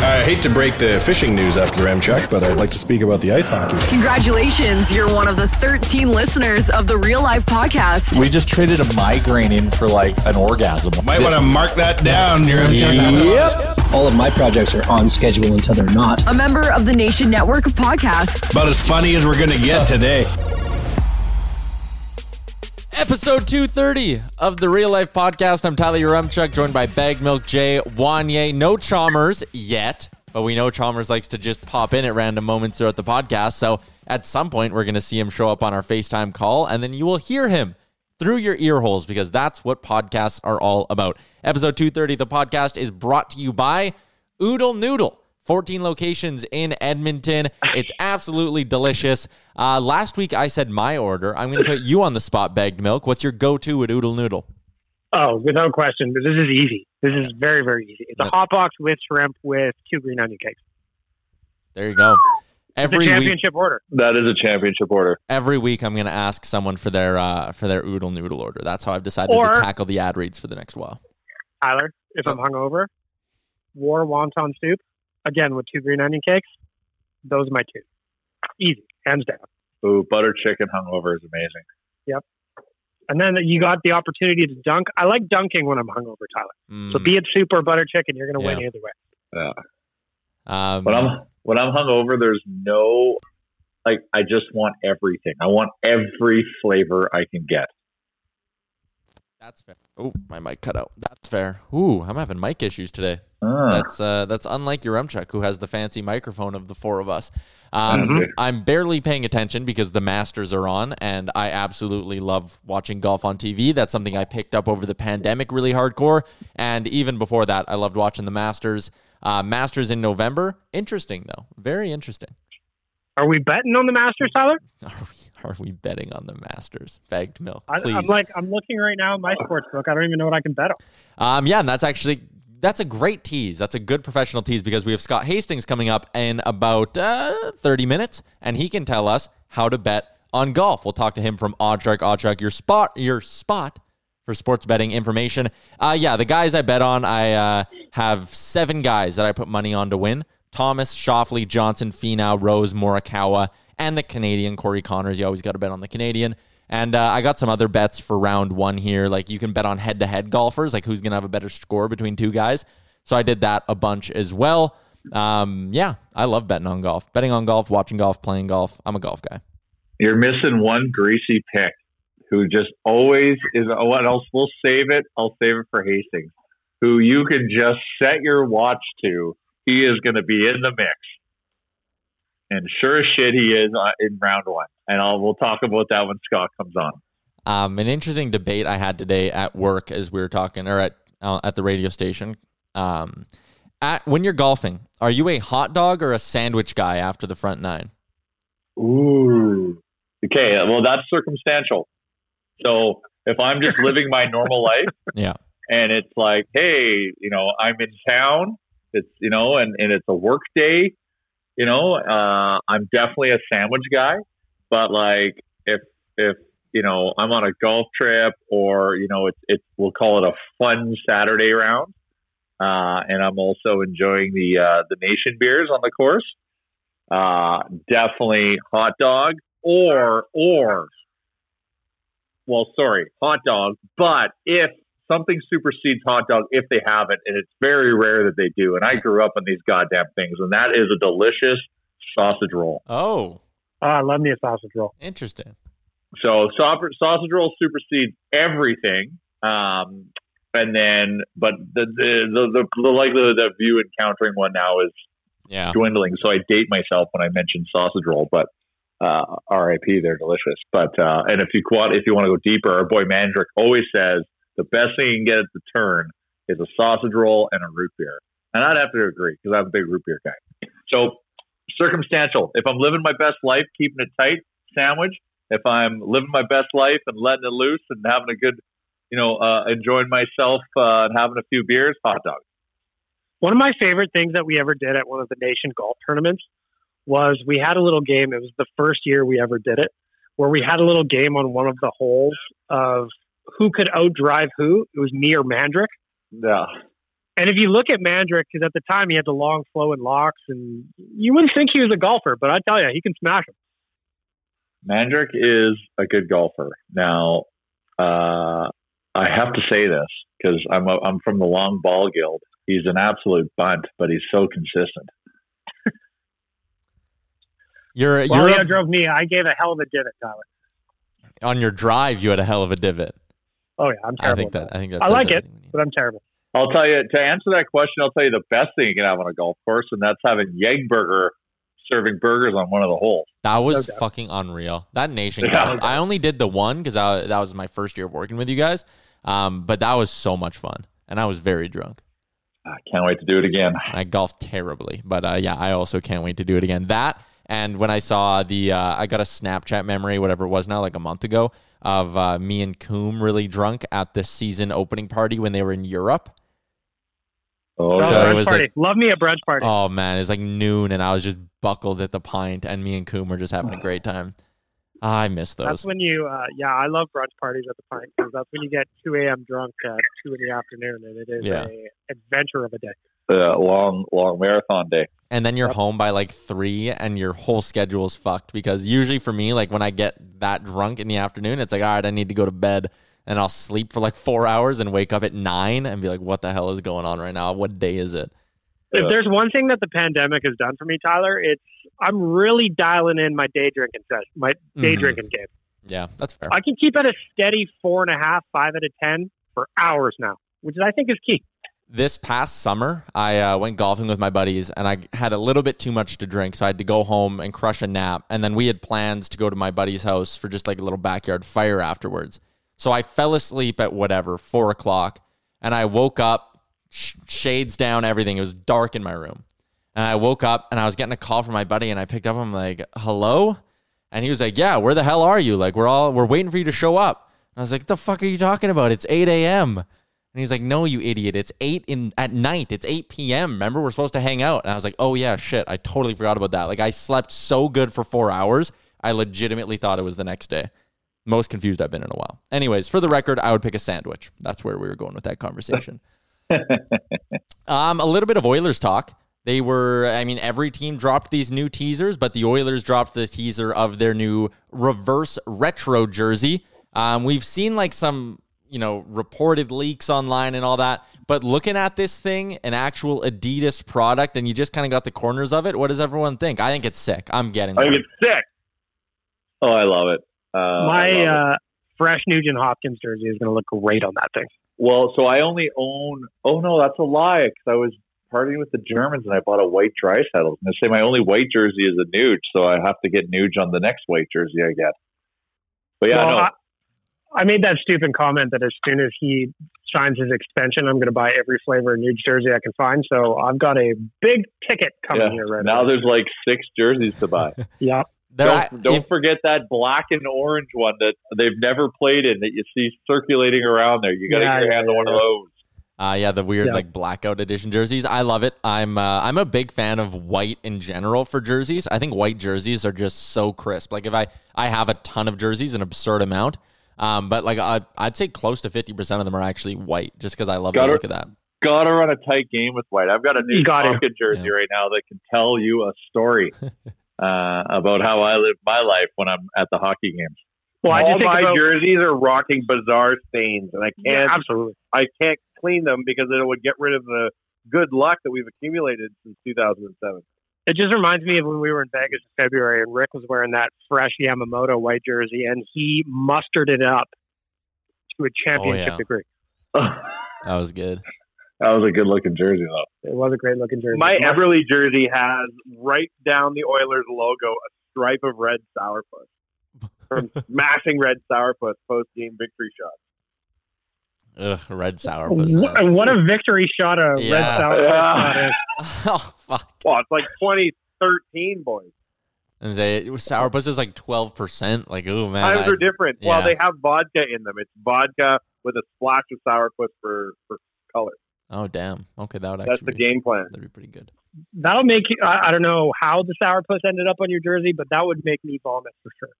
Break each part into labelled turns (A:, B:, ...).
A: I hate to break the fishing news after Remchuk, but I'd like to speak about the ice hockey.
B: Congratulations, you're one of the 13 listeners of the Real Life Podcast.
C: We just traded a migraine in for like an orgasm.
A: Might want to mark that down.
C: Yep.
D: All of my projects are on schedule until they're not.
B: A member of the Nation Network of Podcasts.
A: About as funny as we're going to get today.
E: Episode 230 of the Real Life Podcast. I'm Tyler Yaremchuk, joined by Bag Milk Jay Wanye. No Chalmers yet, but we know Chalmers likes to just pop in at random moments throughout the podcast. So at some point, we're going to see him show up on our FaceTime call, and then you will hear him through your ear holes because that's what podcasts are all about. Episode 230 the podcast is brought to you by Oodle Noodle. 14 locations in Edmonton. It's absolutely delicious. Uh, last week I said my order. I'm going to put you on the spot, bagged milk. What's your go to with Oodle Noodle?
F: Oh, without question. This is easy. This is very, very easy. It's a hot box with shrimp with two green onion cakes.
E: There you go.
F: It's a
E: Every week,
F: championship order.
G: That is a championship order.
E: every week I'm going to ask someone for their uh, for their Oodle Noodle order. That's how I've decided
F: Or-
E: to tackle the ad reads for the next while.
F: Tyler, if I'm hungover, war wonton soup, again with two green onion cakes. Those are my two. Easy, hands down.
G: Ooh, butter chicken hungover is amazing. Yep.
F: And then you got the opportunity to dunk. I like dunking when I'm hungover, Tyler. So
E: Mm,
F: be it soup or butter chicken, you're going to win either way.
G: Yeah.
E: um,
G: When I'm when I'm hungover, there's no like I just want everything. I want every flavor I can get.
E: That's fair. Oh, my mic cut out. That's fair. Ooh, I'm having mic issues today.
G: Ah,
E: That's uh, that's unlike Yaremchuk, who has the fancy microphone of the four of us. Um,
G: Mhm.
E: I'm barely paying attention because the Masters are on, and I absolutely love watching golf on TV. That's something I picked up over the pandemic really hardcore, and even before that, I loved watching the Masters. Uh, Masters in November, interesting though, very interesting.
F: Are we betting on the Masters, Tyler?
E: Are we, are we betting on the Masters? Bagged milk,
F: I,
E: please.
F: I'm like, I'm looking right now at my sports book. I don't even know what I can bet on.
E: Um, yeah, and that's actually that's a great tease. That's a good professional tease because we have Scott Hastings coming up in about uh, 30 minutes, and he can tell us how to bet on golf. We'll talk to him from OddsShark. OddsShark, your spot, your spot for sports betting information. Uh, yeah, the guys I bet on, I uh, have seven guys that I put money on to win. Thomas, Schauffele, Johnson, Finau, Rose, Morikawa, and the Canadian Corey Conners. You always got to bet on the Canadian. And uh, I got some other bets for round one here. Like you can bet on head to head golfers, like who's going to have a better score between two guys. So I did that a bunch as well. Um, yeah, I love betting on golf. Betting on golf, watching golf, playing golf. I'm a golf guy.
G: You're missing one greasy pick who just always is. Oh, what else? We'll save it. I'll save it for Hastings, who you can just set your watch to. He is going to be in the mix. And sure as shit, he is uh, in round one. And I'll, we'll talk about that when Scott comes on.
E: Um, an interesting debate I had today at work as we were talking, or at uh, at the radio station. Um, at when you're golfing, are you a hot dog or a sandwich guy after the front nine?
G: Ooh. Okay, well that's circumstantial. So if I'm just living my normal life,
E: yeah,
G: and it's like, hey, you know, I'm in town, it's you know, and and it's a work day, you know, uh, I'm definitely a sandwich guy. But like, if if you know, I'm on a golf trip, or you know, it's it's we'll call it a fun Saturday round, uh, and I'm also enjoying the uh, the nation beers on the course. Uh, definitely hot dog or or well, sorry, hot dog. But if something supersedes hot dog, if they have it, and it's very rare that they do, and I grew up on these goddamn things, and that is a delicious sausage roll.
E: Oh,
F: oh I love me a sausage roll.
E: Interesting.
G: So sausage roll supersedes everything. Um, and then, but the the, the the likelihood of you encountering one now is
E: yeah.
G: dwindling. So I date myself when I mention sausage roll, but uh, RIP, they're delicious. But uh, and if you want, if you want to go deeper, our boy Mandrick always says the best thing you can get at the turn is a sausage roll and a root beer. And I'd have to agree because I'm a big root beer guy. So circumstantial. If I'm living my best life, keeping it tight, sandwich. If I'm living my best life and letting it loose and having a good, you know, uh, enjoying myself uh, and having a few beers, hot dog.
F: One of my favorite things that we ever did at one of the nation golf tournaments was we had a little game. It was the first year we ever did it, where we had a little game on one of the holes of who could outdrive who. It was me or Mandrick.
G: Yeah.
F: And if you look at Mandrick, because at the time he had the long flowing locks, and you wouldn't think he was a golfer, but I tell you, he can smash them.
G: Mandrick is a good golfer. Now, uh, I have to say this because I'm a, I'm from the Long Ball Guild. He's an absolute bunt, but he's so consistent.
E: You're
F: well,
E: you're
F: he drove me. I gave a hell of a divot, Tyler.
E: On your drive, you had a hell of a divot.
F: Oh yeah, I'm terrible.
E: I think that. I think that.
F: I like it, but I'm terrible.
G: I'll tell you to answer that question. I'll tell you the best thing you can have on a golf course, and that's having Yegburger serving burgers on one of the holes.
E: That was no fucking unreal. That nation
G: Yeah.
E: golf. I only did the one because that was my first year of working with you guys. Um, but that was so much fun, and I was very drunk.
G: I can't wait to do it again.
E: I golfed terribly, but uh, yeah, I also can't wait to do it again. That and when I saw the, uh, I got a Snapchat memory, whatever it was now, like a month ago, of uh, me and Coom really drunk at the season opening party when they were in Europe.
G: Oh,
E: So
F: brunch
E: it was
F: party.
E: like-
F: Love me a brunch party.
E: Oh man, it was like noon, and I was just buckled at the pint, and me and Coom were just having a great time. Ah, I miss those.
F: That's when you, uh, yeah, I love brunch parties at the pint because that's when you get 2 a.m. drunk at 2 in the afternoon, and it is
E: Yeah.
F: a adventure of a day.
G: Uh, long, long marathon day.
E: and then you're home by like three and your whole schedule is fucked because usually for me like when i get that drunk in the afternoon it's like all right i need to go to bed and i'll sleep for like four hours and wake up at nine and be like what the hell is going on right now what day is it
F: If there's one thing that the pandemic has done for me, Tyler, it's I'm really dialing in my day drinking session, my day
E: Mhm.
F: drinking game.
E: yeah that's fair
F: I can keep at a steady four and a half, five out of ten for hours now, which I think is key.
E: This past summer i uh, went golfing with my buddies and i had a little bit too much to drink so i had to go home and crush a nap. And then we had plans to go to my buddy's house for just like a little backyard fire afterwards. So i fell asleep at whatever four o'clock and i woke up sh- shades down everything. It was dark in my room. And i woke up and i was getting a call from my buddy and i picked up i'm like hello? And he was like yeah where the hell are you? Like we're all we're waiting for you to show up. And i was like the fuck are you talking about? It's 8 a.m and he's like, "No, you idiot! It's eight in at night. It's eight p.m. Remember, we're supposed to hang out." And I was like, "Oh yeah, shit! I totally forgot about that. Like, I slept so good for four hours. I legitimately thought it was the next day. Most confused I've been in a while. Anyways, for the record, I would pick a sandwich. That's where we were going with that conversation. um, a little bit of Oilers talk. They were, I mean, every team dropped these new teasers, but the Oilers dropped the teaser of their new reverse retro jersey. Um, we've seen like some, you know, reported leaks online and all that, but looking at this thing, an actual Adidas product, and you just kind of got the corners of it. What does everyone think? I think it's sick. I'm getting
G: I think it's sick. Oh, I love it. Uh,
F: my
G: love it.
F: uh, fresh Nugent Hopkins jersey is going to look great on that thing.
G: Well, so I only own. Oh no, that's a lie. Because I was partying with the Germans and I bought a white dry saddle. And I say my only white jersey is a Nuge, so I have to get Nuge on the next white jersey I get. But yeah,
F: Well,
G: no,
F: I, I made that stupid comment that as soon as he signs his extension, I'm going to buy every flavor of Nuge jersey I can find. So I've got a big ticket coming
G: yeah.
F: here right
G: now
F: now.
G: there's like six jerseys to buy.
F: Yeah.
E: There-
G: don't don't
E: if-
G: forget that black and orange one that they've never played in that you see circulating around there. You got to
F: Yeah,
G: get your
F: yeah,
G: hands on
F: yeah,
G: one of those.
E: Uh, yeah, the weird
F: Yeah.
E: like blackout edition jerseys. I love it. I'm uh, I'm a big fan of white in general for jerseys. I think white jerseys are just so crisp. Like if I I have a ton of jerseys, an absurd amount, um, but like I, I'd say close to fifty percent of them are actually white, just because I love
G: Got
E: the look of that.
G: Got to run a tight game with white. I've got a new
F: You got to.
G: Rocket jersey
E: Yeah.
G: right now that can tell you a story uh, about how I live my life when I'm at the hockey games.
F: Well, I
H: All
F: just
H: my
F: about,
H: jerseys are rocking bizarre stains, and I can't
F: absolutely.
H: I can't clean them because it would get rid of the good luck that we've accumulated since 2007.
F: It just reminds me of when we were in Vegas in February and Rick was wearing that fresh Yamamoto white jersey and he mustered it up to a championship
E: yeah.
F: degree.
G: that
E: That was good.
G: That was a good looking jersey though.
F: It was a great looking jersey.
H: My Eberle jersey has right down the Oilers logo a stripe of red sourpuss from smashing red sourpuss post game victory shot.
E: Ugh, red sourpuss.
F: What, what a victory shot of
E: Yeah.
F: red sour
G: Yeah.
F: that is.
E: oh fuck!
H: Well, it's like 2013, boys.
E: And say sourpuss is like twelve percent. Like oh man,
H: Times
E: I-
H: are different. Well, they have vodka in them. It's vodka with a splash of sourpuss for for color.
E: oh damn. Okay, that would
H: That's
E: actually
H: the
E: be,
H: game plan.
E: that'd be pretty good.
F: That'll make you. I, I don't know how the sourpuss ended up on your jersey, but that would make me vomit for sure.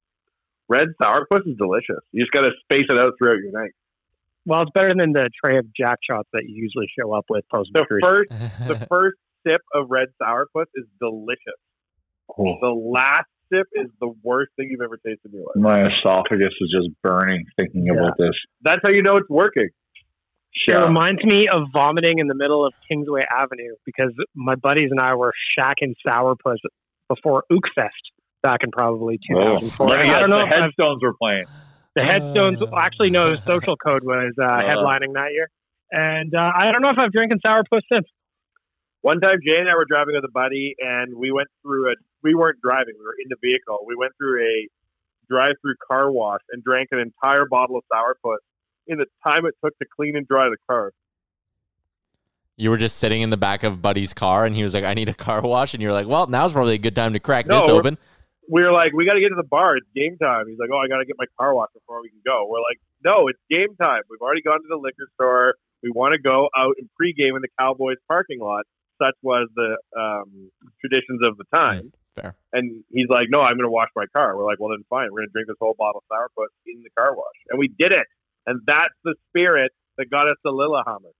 H: Red sourpuss is delicious. You just got to space it out throughout your night.
F: Well, it's better than the tray of jack shots that you usually show up with post
H: The
F: victory.
H: first the first sip of red sourpuss is delicious. The last sip is the worst thing you've ever tasted in your life.
G: My esophagus is just burning thinking about this.
H: That's how you know it's working.
F: It reminds me of vomiting in the middle of Kingsway Avenue because my buddies and I were shacking sourpuss before Ookfest back in probably
G: Oh,
F: 2004.
G: yeah,
F: I don't know
G: the
F: if I've-
G: headstones were playing.
F: The Headstones.
E: Uh.
F: actually, no, Social Code was uh,
G: Uh.
F: headlining that year, and uh, I don't know if I've drinking sourpuss since.
H: One time, Jay and I were driving with a buddy, and we went through a. We weren't driving; we were in the vehicle. We went through a drive-through car wash and drank an entire bottle of sourpuss in the time it took to clean and dry the car.
E: You were just sitting in the back of Buddy's car, and he was like, "I need a car wash," and you're like, "Well, now's probably a good time to crack
H: No,
E: this
H: we're-
E: open."
H: We were like, "We got to get to the bar. It's game time." He's like, "Oh, I got to get my car washed before we can go." We're like, "No, it's game time. We've already gone to the liquor store. We want to go out and pregame in the Cowboys parking lot." Such was the um, traditions of the time.
E: Fair.
H: And he's like, "No, I'm going to wash my car." We're like, "Well, then fine. We're going to drink this whole bottle of sourpuss in the car wash," and we did it. And that's the spirit that got us to Lillehammer.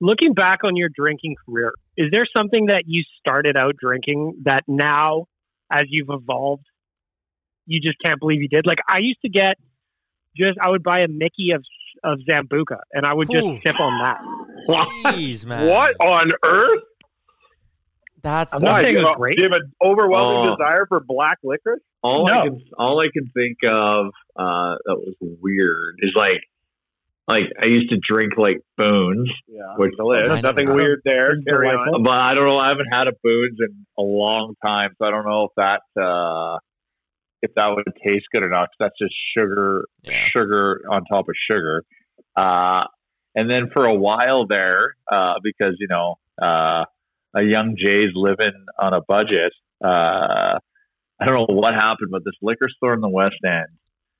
F: Looking back on your drinking career, is there something that you started out drinking that now, as you've evolved, you just can't believe you did? Like I used to get, just I would buy a Mickey of of Sambuca, and I would just
E: Ooh.
F: sip on that.
E: Jeez, man.
H: What on earth?
E: That's
F: I'm not saying
H: do
F: it
H: you have-
F: great.
H: do you have an overwhelming
G: Oh.
H: desire for black licorice?
G: All
F: No.
G: I can all I can think of uh, that was weird is like like I used to drink like boons,
H: Yeah,
G: which
H: There's
E: I
H: nothing weird there. Carry on.
G: but I don't know. I haven't had a boons in a long time, so I don't know if that uh, if that would taste good or not. 'cause that's just sugar,
E: Yeah.
G: sugar on top of sugar. Uh, and then for a while there, uh, because you know, uh, a young Jay's living on a budget. Uh, I don't know what happened, but this liquor store in the West End.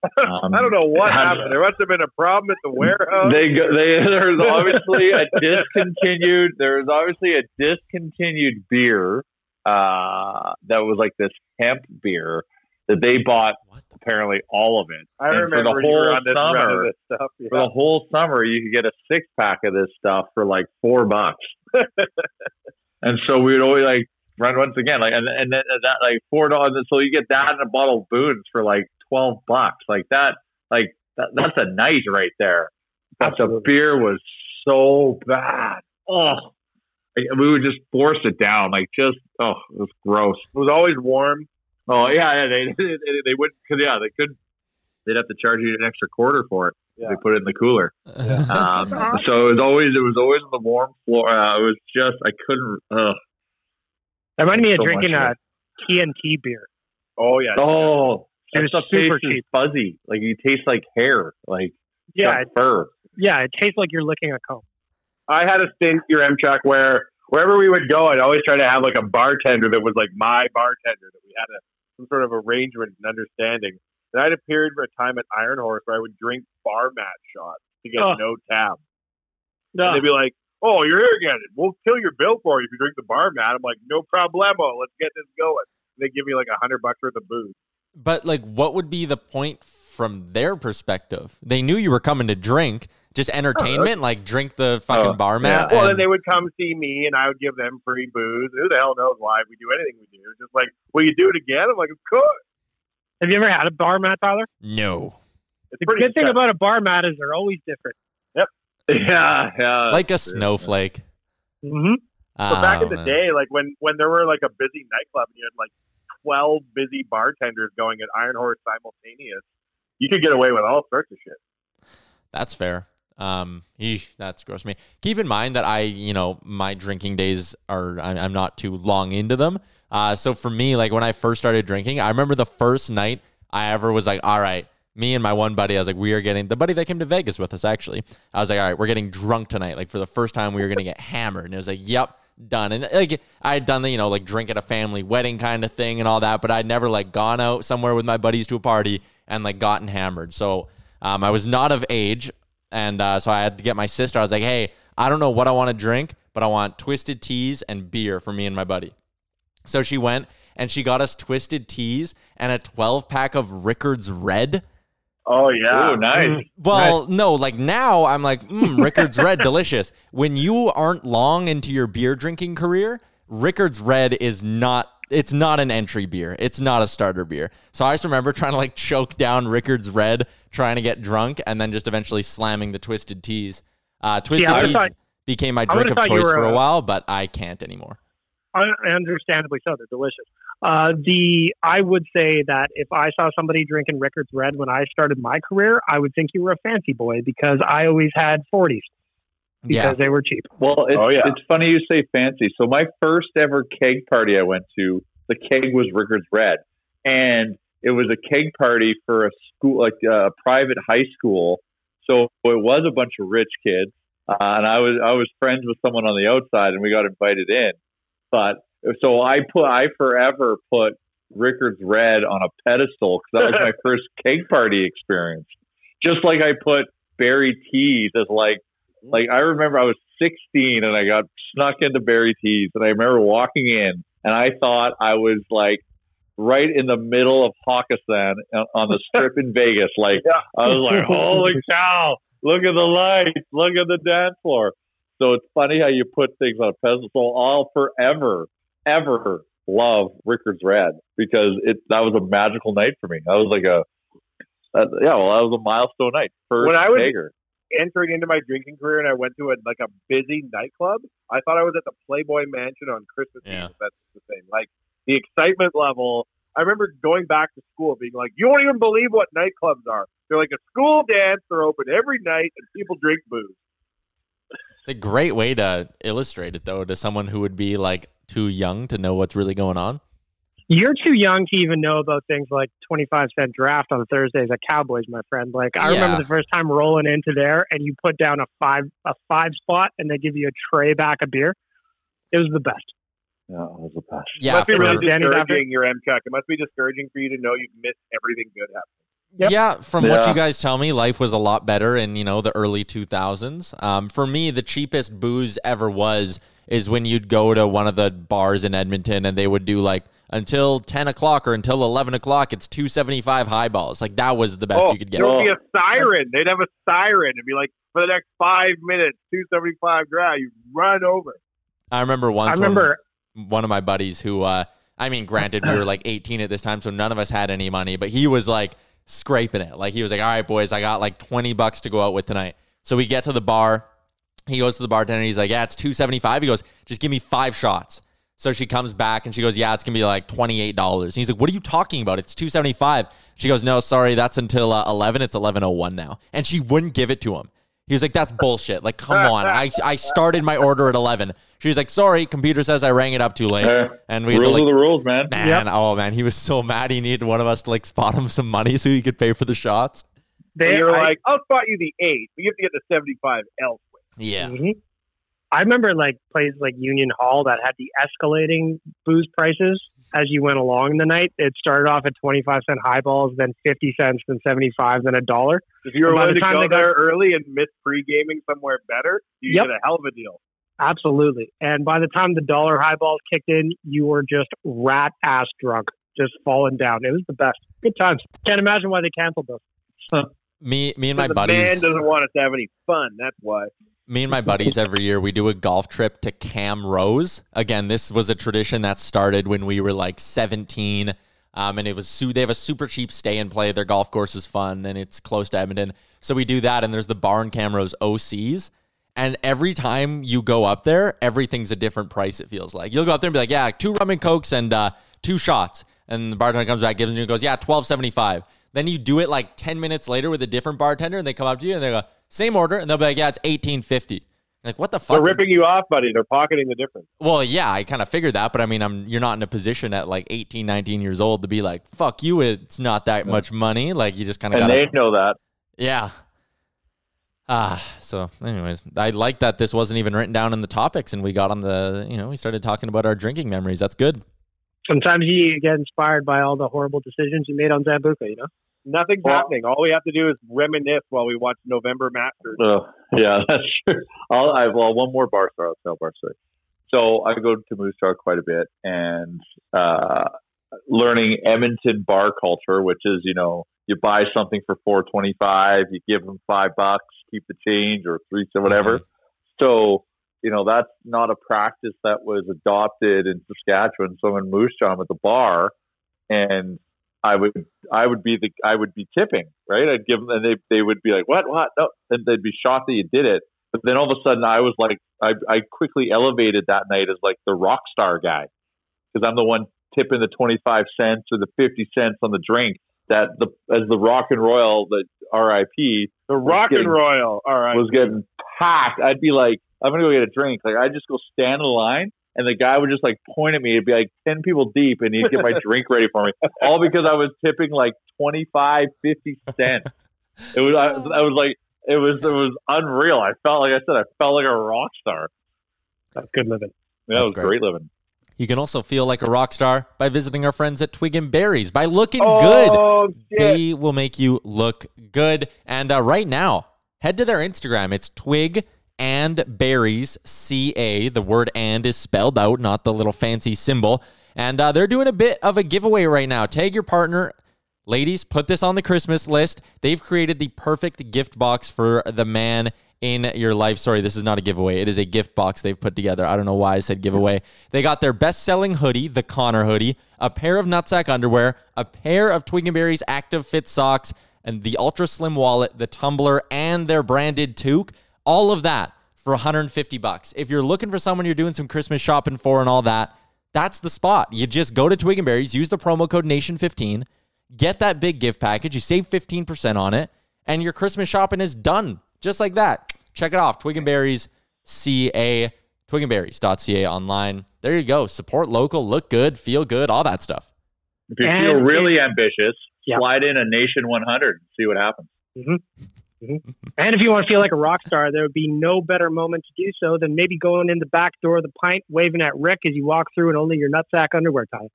G: Um,
H: I don't know what
G: had-
H: happened. There must have been a problem at the warehouse.
G: They go, they there's obviously a discontinued there's obviously a discontinued beer uh, that was like this hemp beer that they bought
E: What
G: apparently all of it.
H: I
G: And
H: remember
G: for the
H: you were
G: whole
H: on this run of
G: summer.
H: this stuff. Yeah.
G: For the whole summer, you could get a six pack of this stuff for like four bucks. and so we would always like run once again, like and and then that like four dollars. So you get that and a bottle of booze for like twelve bucks. Like that, like that, that's a night right there. But the beer was so bad. Oh, we would just force it down, like just oh, it was gross.
H: It was always warm.
G: Oh yeah, yeah, they they, they wouldn't, cause yeah, they couldn't they'd have to charge you an extra quarter for it.
H: Yeah.
G: They put it in the cooler. Um, so it was always it was always on the warm floor. Uh, it was just I couldn't. Uh,
F: That reminded me of
G: So
F: drinking a TNT beer.
H: Oh yeah.
G: oh,
F: It
G: that
F: was super cheap.
G: fuzzy. Like you taste like hair, like
F: Yeah, it,
G: fur.
F: yeah, it tastes like you're licking a comb.
H: I had a stint here, Yaremchuk, where wherever we would go, I'd always try to have like a bartender that was like my bartender that we had a, some sort of arrangement and understanding. And I had a period for a time at Iron Horse where I would drink bar mat shots to get
F: Oh.
H: no tab.
F: No,
H: And they'd be like, "Oh, you're here again. We'll kill your bill for you if you drink the bar mat." I'm like, "No problemo. Let's get this going." And they give me like a hundred bucks worth of booze.
E: But like, what would be the point from their perspective? They knew you were coming to drink, just entertainment, like drink the fucking
G: Oh,
E: bar mat.
H: Well, then
E: and-
H: they would come see me, and I would give them free booze. Who the hell knows why we do anything we do? Just like, will you do it again? I'm like, of course.
F: have you ever had a bar mat, Tyler?
E: no,
H: It's
F: The
H: pretty
F: good thing about a bar mat is they're always different. Yep.
G: Yeah, yeah.
E: like a
G: true.
E: snowflake.
F: Mm-hmm.
H: So back in
E: Oh,
H: the
E: man.
H: day, like when when there were like a busy nightclub and you had like twelve busy bartenders going at Iron Horse simultaneous, you could get away with all sorts of shit.
E: That's fair. Um, eesh, that's gross to me. Keep in mind that I, you know, my drinking days are I'm, not too long into them. Uh, so for me, like when I first started drinking, I remember the first night I ever was like, all right, me and my one buddy, I was like, we are getting the buddy that came to Vegas with us actually. I was like, all right, we're getting drunk tonight. Like for the first time, we were gonna get hammered, and it was like, yep, done. And like I had done the, you know, like drink at a family wedding kind of thing and all that, but I'd never like gone out somewhere with my buddies to a party and like gotten hammered. So um, I was not of age, and uh, so I had to get my sister. I was like, hey, I don't know what I want to drink, but I want twisted teas and beer for me and my buddy. So she went and she got us twisted teas and a 12 pack of Rickard's Red.
H: Oh yeah,
G: Oh, nice.
E: Well, no, like now I'm like, mm, Rickard's Red, delicious. When you aren't long into your beer drinking career, Rickard's Red is not. It's not an entry beer. It's not a starter beer. So I just remember trying to like choke down Rickard's Red, trying to get drunk, and then just eventually slamming the Twisted Teas. Uh, Twisted
F: I would've
E: Teas
F: thought-
E: became my drink of choice
F: were
E: for a
F: a-
E: while, but I can't anymore.
F: Un- understandably so. They're delicious. Uh, the I would say that if I saw somebody drinking Rickard's Red when I started my career, I would think you were a fancy boy because I always had 40s because
E: Yeah.
F: they were cheap.
G: Well, it's,
H: Oh, yeah.
G: it's funny you say fancy. So my first ever keg party I went to, the keg was Rickard's Red, and it was a keg party for a school, like a private high school. So it was a bunch of rich kids, uh, and I was I was friends with someone on the outside, and we got invited in. But so I put I forever put Rickard's Red on a pedestal because that was my first cake party experience. Just like I put Barry T's as like like I remember I was 16 and I got snuck into Barry T's and I remember walking in and I thought I was like right in the middle of Hakkasan on- uh, on the strip in Vegas. Like I was like, holy cow! Look at the lights! Look at the dance floor. So it's funny how you put things on a pedestal. I'll forever, ever love Rickard's Red because it that was a magical night for me. That was like a uh, yeah, well, that was a milestone night. First
H: When I was-
G: kegger.
H: entering into my drinking career and I went to a like a busy nightclub, I thought I was at the Playboy Mansion on Christmas
E: Yeah.
H: Eve. That's the thing. Like the excitement level. I remember going back to school being like, "You won't even believe what nightclubs are. They're like a school dance. They're open every night, and people drink booze."
E: It's a great way to illustrate it, though, to someone who would be like too young to know what's really going on.
F: You're too young to even know about things like 25 cent draft on Thursdays at Cowboys, my friend. Like I
E: Yeah.
F: remember the first time rolling into there and you put down a five a five spot and they give you a tray back of beer. It was the best.
G: Yeah, it was the best.
E: Yeah,
H: it must be
E: for-
H: really discouraging. Yaremchuk. It must be discouraging for you to know you've missed everything good happening.
F: Yep.
E: Yeah, from what you guys tell me, life was a lot better in you know the early 2000s. Um, for me, the cheapest booze ever was is when you'd go to one of the bars in Edmonton and they would do like until 10 o'clock or until 11 o'clock, it's 275 highballs. Like that was the best
H: oh,
E: you could get.
H: There would be a siren. They'd have a siren and be like, "For the next five minutes, two seventy five grand." You run over.
E: I remember once.
F: I
E: when
F: remember
E: one of my buddies who, uh, I mean, granted, we were like 18 at this time, so none of us had any money, but he was like scraping it. Like he was like, all right, boys, I got like 20 bucks to go out with tonight. So we get to the bar. He goes to the bartender. He's like, yeah, it's 275. He goes, just give me five shots. So she comes back and she goes, "Yeah, it's gonna be like twenty eight dollars." And He's like, "What are you talking about? It's two seventy five. She goes, "No, sorry, that's until uh, eleven. It's eleven oh one now." And she wouldn't give it to him. He was like, "That's bullshit. Like, come on. I I started my order at eleven. She was like, "Sorry, computer says I rang it up too late."
G: Uh,
E: and we had to,
G: rules
E: like,
G: the rules, man.
E: man, oh man, he was so mad. He needed one of us to like spot him some money so he could pay for the shots.
F: They, were
H: like, I'll spot you the eight, but you have to get the seventy-five elsewhere.
E: Yeah.
F: Mhm. I remember like places like Union Hall that had the escalating booze prices as you went along in the night. It started off at 25 cent highballs, then 50 cents, then 75, then a dollar.
H: If you were
F: And by
H: willing
F: the
H: to
F: time
H: go
F: they got-
H: there early and miss pre-gaming somewhere better, you
F: Yep.
H: get a hell of a deal.
F: Absolutely. And by the time the dollar highballs kicked in, you were just rat ass drunk, just falling down. It was the best. Good times. Can't imagine why they canceled those.
E: Me, me and my
H: the
E: buddies.
H: man doesn't want us to have any fun. That's why.
E: me and my buddies every year we do a golf trip to Camrose. Again, this was a tradition that started when we were like 17. Um, and it was su- they have a super cheap stay and play. Their golf course is fun and it's close to Edmonton. So we do that and there's the Barn in Camrose OCs. And every time you go up there, everything's a different price, it feels like. You'll go up there and be like, yeah, two rum and cokes and uh, two shots. And the bartender comes back, gives you and goes, yeah, twelve seventy five. Then you do it like 10 minutes later with a different bartender and they come up to you and they go, same order. And they'll be like, yeah, it's eighteen fifty. Like, what the fuck?
H: They're ripping you off, buddy. They're pocketing the difference.
E: Well, yeah, I kind of figured that, but I mean, I'm you're not in a position at like 18, 19 years old to be like, fuck you, it's not that much money. Like, you just kind of
G: And
E: got
G: they know that.
E: Yeah. Ah, so anyways, I like that this wasn't even written down in the topics and we got on the, you know, we started talking about our drinking memories. That's good.
F: Sometimes you get inspired by all the horrible decisions you made on Sambuca, you know?
H: Nothing's happening. All we have to do is reminisce while we watch November Masters.
G: Oh, yeah, that's true. I'll, I, well, one more bar story. I'll tell bar story. So I go to Moose Jaw quite a bit and uh, learning Edmonton bar culture, which is, you know, you buy something for four twenty five, you give them five bucks, keep the change or three or whatever. So you know that's not a practice that was adopted in Saskatchewan. So I'm in Moose Jaw at the bar, and I would I would be the I would be tipping right. I'd give them, and they they would be like, "What? What? No!" And they'd be shocked that you did it. But then all of a sudden, I was like, I I quickly elevated that night as like the rock star guy because I'm the one tipping the twenty five cents or the fifty cents on the drink. That the as the Rock and Royal, the RIP,
H: The Rock and Royal. All right.
G: was getting packed. I'd be like, I'm gonna go get a drink. Like I just go stand in the line, and the guy would just like point at me. It'd be like ten people deep, and he'd get my drink ready for me, all because I was tipping like 25, 50 cents. It was I, I was like it was it was unreal. I felt like I said I felt like a rock star.
F: That's good living.
G: Yeah, it was great.
E: great.
G: living.
E: You can also feel like a rock star by visiting our friends at Twig and Berries by looking
H: Oh,
E: good.
H: shit.
E: They will make you look good. And uh, right now, head to their Instagram. It's Twig and Berries CA. The word and is spelled out, not the little fancy symbol. And uh, they're doing a bit of a giveaway right now. Tag your partner. Ladies, put this on the Christmas list. They've created the perfect gift box for the man in your life. Sorry, this is not a giveaway. It is a gift box they've put together. I don't know why I said giveaway. They got their best selling hoodie, the Connor hoodie, a pair of nutsack underwear, a pair of Twig and Berries active fit socks, and the ultra slim wallet, the tumbler, and their branded toque. All of that for 150 bucks. If you're looking for someone you're doing some Christmas shopping for and all that, that's the spot. You just go to Twig and Berries, use the promo code Nation15, get that big gift package, you save 15% on it, and your Christmas shopping is done. Just like that. Check it off. Twig and Berries CA, twigandberries.ca online. There you go. Support local, look good, feel good, all that stuff.
G: If you
F: And
G: feel really ambitious,
F: Yeah.
G: slide in a Nation 100 and see what happens. Mm-hmm.
F: And if you want to feel like a rock star, there would be no better moment to do so than maybe going in the back door of the pint, waving at Rick as you walk through and only your nutsack underwear tie.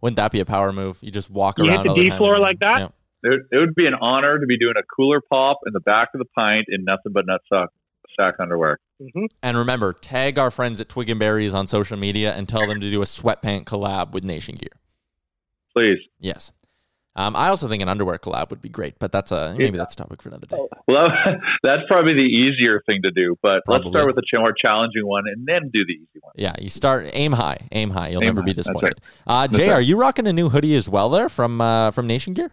E: Wouldn't that be a power move? You just walk
F: You
E: around
F: the
E: the
F: D
E: time.
F: floor like that?
E: Yeah.
G: It, it would be an honor to be doing a cooler pop in the back of the pint in nothing but nut sack, sack underwear.
F: hmm
E: And remember, tag our friends at Twig and Berries on social media and tell them to do a sweatpant collab with Nation Gear.
G: Please.
E: Yes. Um, I also think an underwear collab would be great, but that's a maybe that's a topic for another day.
G: Well, that's probably the easier thing to do, but let's start with a ch- more challenging one and then do the easy one.
E: Yeah, you start aim high, aim high. You'll
G: Aim
E: never
G: high,
E: be disappointed.
G: right.
E: Uh, Jay,
G: right.
E: are you rocking a new hoodie as well there from uh, from Nation Gear?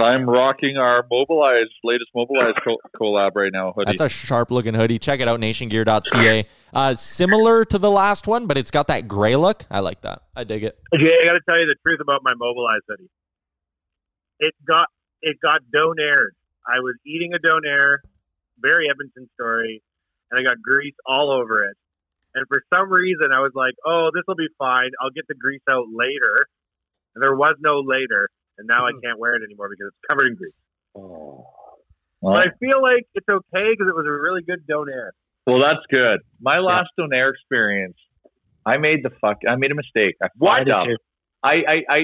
G: I'm rocking our Mobilize latest Mobilize co- collab right now. Hoodie.
E: That's a sharp looking hoodie. Check it out, nationgear.ca. Uh, similar to the last one, but it's got that gray look. I like that. I dig it.
H: Okay, I got to tell you the truth about my Mobilize hoodie. It got it got donaired. I was eating a donair, very Edmonton story, and I got grease all over it. And for some reason, I was like, "Oh, this will be fine. I'll get the grease out later." And there was no later, and now I hmm. can't wear it anymore because it's covered in grease. Oh.
G: Well,
H: But I feel like it's okay because it was a really good donair.
G: well, that's good. My last Donair experience, I made the fuck. I made a mistake. I up. I, I, I,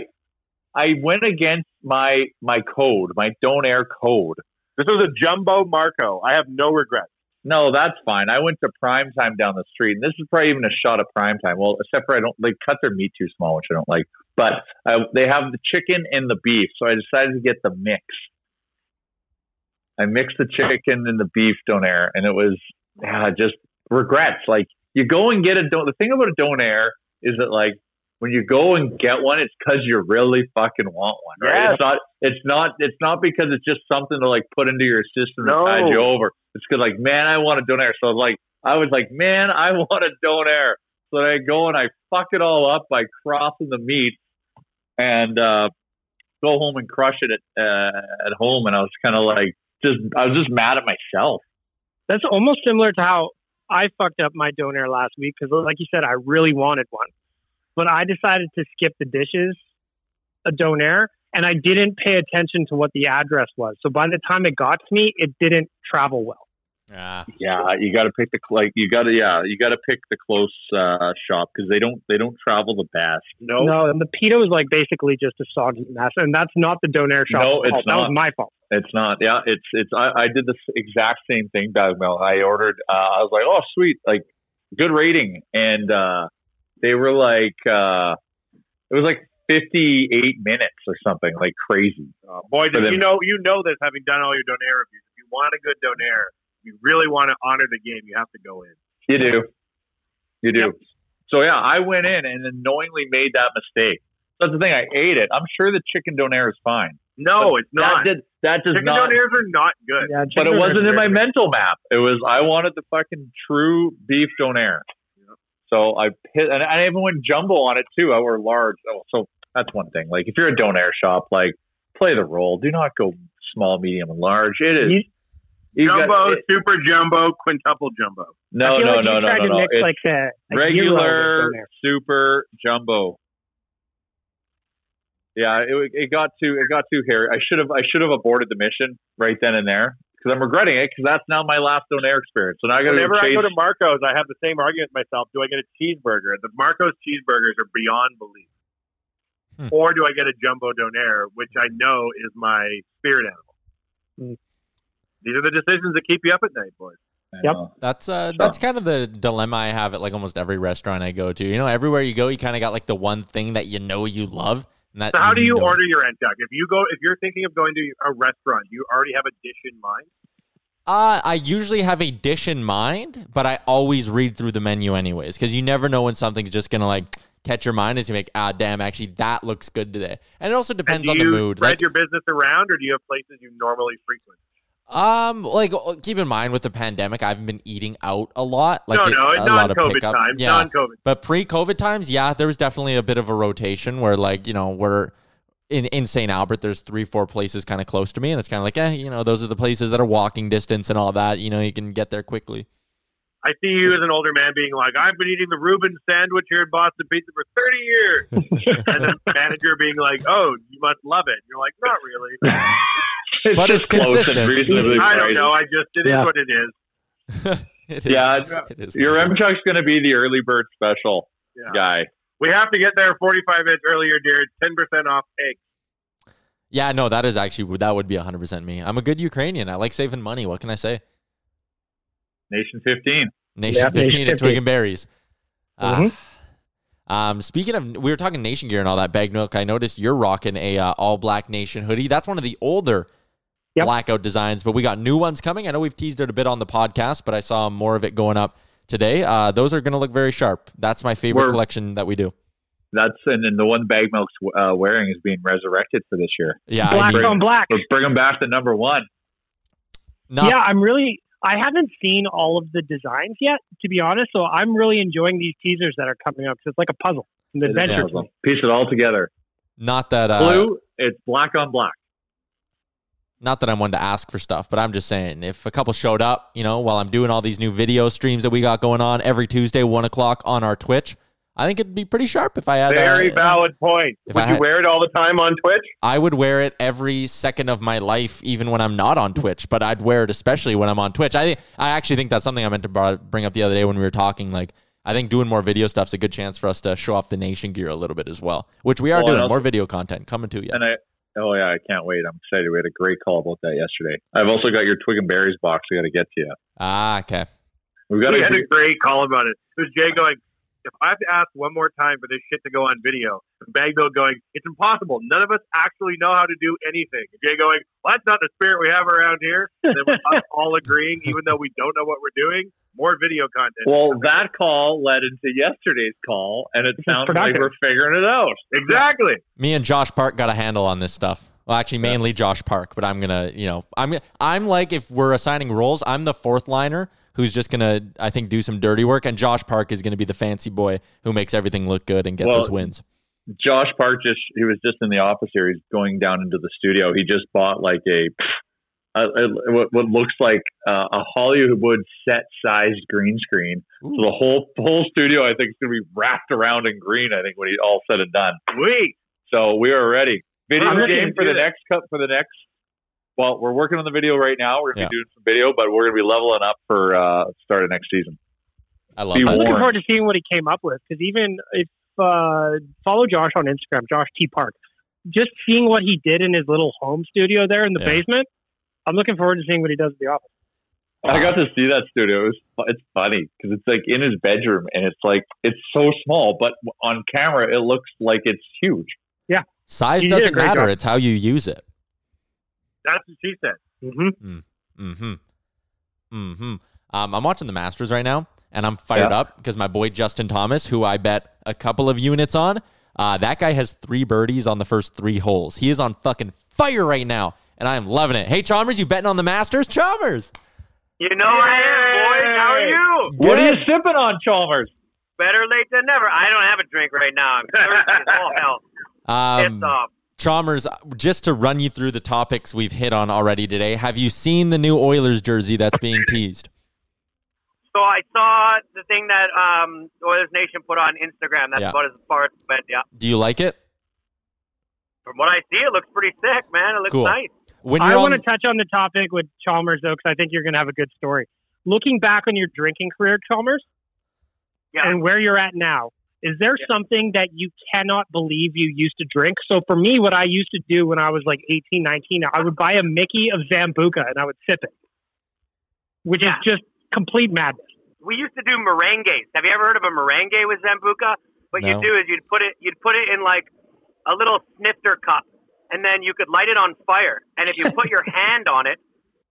G: I went against my my code, my Donair code.
H: This was a jumbo Marco. I have no regrets.
G: No, that's fine. I went to prime time down the street, and this is probably even a shot of prime time. Well, except for I don't like cut their meat too small, which I don't like. But uh, they have the chicken and the beef, so I decided to get the mix. I mixed the chicken and the beef donair, and it was yeah, just regrets. Like you go and get a don. The thing about a donair is that like when you go and get one, it's because you really fucking want one. Right?
H: Yes.
G: It's not. It's not. It's not because it's just something to like put into your system
H: No.
G: to tide you over. It's because like man, I want a donair. So like I was like man, I want a donair. So I go and I fuck it all up by crossing the meat and uh, go home and crush it at uh, at home. And I was kind of like just I was just mad at myself.
F: That's almost similar to how I fucked up my donair last week because, like you said, I really wanted one, but I decided to SkipTheDishes, a donair, and I didn't pay attention to what the address was. So by the time it got to me, it didn't travel well.
E: Yeah,
G: Yeah, you got to pick the like you got to yeah you got to pick the close uh, shop because they don't they don't travel the best.
H: No,
F: No, and the pita was like basically just a soggy mess, and that's not the donair shop.
G: No, it's
F: fault. That was
G: not.
F: my fault.
G: It's not. Yeah, it's it's. I, I did the exact same thing, Bag Milk. I ordered. Uh, I was like, oh, sweet, like good rating, and uh, they were like, uh, it was like fifty eight minutes or something, like crazy.
H: Uh, boy, did you know you know this having done all your donair reviews. If you want a good donair, you really want to honor the game. You have to go in.
G: You do, you do.
H: Yep.
G: So yeah, I went in and knowingly made that mistake. That's the thing. I ate it. I'm sure the chicken donair is fine.
H: No,
G: But
H: it's not.
G: That, did, that does
H: Chicken
G: not.
H: donairs are not good.
F: Yeah,
G: but it wasn't in my
F: is
G: mental map. It was I wanted the fucking true beef donair. So I hit, and I even went jumbo on it too. I were large. Oh, so that's one thing. Like if you're a donair shop, like play the role. Do not go small, medium, and large. It is.
F: You-
G: you got-
H: Jumbo,
G: it-
H: super jumbo, quintuple jumbo.
G: no, no,
F: like
G: no,
F: you
G: no,
F: tried
G: no,
F: to
G: no.
F: mix
G: It's
F: like a, a
G: regular, super, jumbo. Yeah, it, it got too it got too hairy. I should have I should have aborted the mission right then and there because I'm regretting it because that's now my last donair experience. So now I got to
H: Whenever I go to Marco's, I have the same argument with myself. Do I get a cheeseburger? The Marco's cheeseburgers are beyond belief.
E: Hmm.
H: Or do I get a jumbo donair, which I know is my spirit animal?
F: Hmm.
H: These are the decisions that keep you up at night, boys.
F: Yep.
E: That's uh, that's kind of the dilemma I have at like almost every restaurant I go to. You know, everywhere you go, you kind of got like the one thing that you know you love. That
H: So how do you
E: know-
H: order your end If you go, if you're thinking of going to a restaurant, you already have a dish in mind.
E: Uh, I usually have a dish in mind, but I always read through the menu anyways because you never know when something's just gonna like catch your mind as you make ah damn actually that looks good today. And it also depends on the mood.
H: spread
E: Like,
H: your business around, or do you have places you normally frequent?
E: Um, like uh, keep in mind with the pandemic, I haven't been eating out a lot. Like
H: no,
E: it-
H: no,
E: a lot of
H: non-COVID
E: pickup.
H: times.
E: Yeah,
H: Non-COVID.
E: But pre-COVID times, yeah, there was definitely a bit of a rotation where, like, you know, we're in, in St. Albert, there's three, four places kind of close to me. And it's kind of like, eh, you know, those are the places that are walking distance and all that. You know, you can get there quickly.
H: I see you as an older man being like, I've been eating the Reuben sandwich here in Boston Pizza for 30 years. and the manager being like, oh, you must love it. You're like, not really.
E: But it's consistent.
G: reasonably
H: I don't know. I just, it is
F: Yeah.
H: what it is.
E: It is-
G: Yeah,
E: it is.
G: Your M Chuck's going to be the early bird special
H: Yeah.
G: guy.
H: We have to get there 45 minutes earlier, dear. 10% off eggs.
E: Yeah, no, that is actually, that would be 100% me. I'm a good Ukrainian. I like saving money. What can I say?
G: Nation 15.
E: Nation
F: Yeah,
E: 15
F: Nation
E: and
F: 15.
E: Twig and Berries. Ah.
F: Mhm.
E: um, speaking of, we were talking Nation gear and all that. Bag Milk, I noticed you're rocking a uh, all black Nation hoodie. That's one of the older
F: Yep.
E: blackout designs, but we got new ones coming. I know we've teased it a bit on the podcast, but I saw more of it going up today. Uh, those are going to look very sharp. That's my favorite
G: We're-
E: collection that we do.
G: That's and, and the one Bag Milk's uh, wearing is being resurrected for this year.
E: Yeah, I
F: Black
E: mean,
F: on black.
G: Let's bring them back to number one.
E: not,
F: Yeah, I'm really. I haven't seen all of the designs yet, to be honest. So I'm really enjoying these teasers that are coming up. 'cause it's like a puzzle, an adventure.
G: puzzle. Piece it all together.
E: not that uh,
G: Blue, it's black on black.
E: Not that I'm one to ask for stuff, but I'm just saying if a couple showed up, you know, while I'm doing all these new video streams that we got going on every Tuesday, one o'clock on our Twitch, I think it'd be pretty sharp if I had.
H: Very
E: uh,
H: valid point.
E: if
H: Would
E: I
H: you
E: had-
H: wear it all the time on Twitch?
E: I would wear it every second of my life, even when I'm not on Twitch. But I'd wear it especially when I'm on Twitch. I think I actually think that's something I meant to bring up the other day when we were talking. Like, I think doing more video stuff's a good chance for us to show off the nation gear a little bit as well, which we are
G: Well,
E: doing. More video content coming to you.
G: And I, oh yeah, I can't wait. I'm excited. We had a great call about that yesterday. I've also got your Twig and Berries box. I got to get to you.
E: Ah, okay.
G: We've got
H: we
G: to
H: had a great call about it. It was Jay going, if I have to ask one more time for this shit to go on video, and Bag Milk going, it's impossible. None of us actually know how to do anything. And Jay going, well, that's not the spirit we have around here. And then we're us all agreeing, even though we don't know what we're doing, more video content.
G: Well, that call led into yesterday's call, and it sounds like we're figuring it out.
H: exactly.
E: Me and Josh Park got a handle on this stuff. Well, actually, mainly Josh Park, but I'm gonna, you know, I'm I'm like if we're assigning roles, I'm the fourth liner who's just gonna, I think, do some dirty work, and Josh Park is gonna be the fancy boy who makes everything look good and gets
G: Well,
E: us wins.
G: Josh Park just he was just in the office here. He's going down into the studio. He just bought like a, a, a what, what looks like uh, a Hollywood set sized green screen. So the whole whole studio I think is going to be wrapped around in green. I think when he all said and done.
H: Sweet.
G: So we are ready. Video
H: I'm
G: game for the
H: that.
G: next cut for the next. Well, we're working on the video right now. We're going to
E: Yeah.
G: be doing some video, but we're going to be leveling up for uh, start of next season.
E: I love
G: Be
E: that.
F: I'm looking forward to seeing what he came up with because even if uh, follow Josh on Instagram, Josh T Park, just seeing what he did in his little home studio there in the
E: Yeah.
F: basement, I'm looking forward to seeing what he does at the office.
G: I got to see that studio. It was, it's funny because it's like in his bedroom, and it's like it's so small, but on camera it looks like it's huge.
E: Yeah, size
F: He
E: doesn't matter;
F: job.
E: it's how you use it.
H: That's what she said.
F: Mm-hmm.
E: Mm-hmm. Mm-hmm. Um, I'm watching the Masters right now, and I'm fired
G: Yeah.
E: up because my boy Justin Thomas, who I bet a couple of units on, uh, that guy has three birdies on the first three holes. He is on fucking fire right now, and I am loving it. Hey, Chalmers, you betting on the Masters? Chalmers,
I: You know I am, boys. How are you?
G: What are you sipping on, Chalmers?
I: Better late than never. I don't have a drink right now. I'm thirsty as all hell.
E: um,
I: Pissed off.
E: Chalmers, just to run you through the topics we've hit on already today, have you seen the new Oilers jersey that's being teased?
I: So I saw the thing that um, Oilers Nation put on Instagram. That's
E: Yeah.
I: about as far as it went. Yeah.
E: Do you like it?
I: From what I see, it looks pretty sick, man. It looks
E: Cool.
I: nice.
E: When
F: I
E: you're
F: want to touch on the topic with Chalmers though, because I think you're going to have a good story. Looking back on your drinking career, Chalmers,
I: Yeah.
F: and where you're at now, is there something that you cannot believe you used to drink? So for me, what I used to do when I was like 18, 19, I would buy a Mickey of Sambuca and I would sip it, which
I: Yeah.
F: is just complete madness.
I: We used to do merengues. Have you ever heard of a merengue with Sambuca? What
E: No.
I: you do is you'd put it you'd put it in like a little snifter cup, and then you could light it on fire. And if you put your hand on it,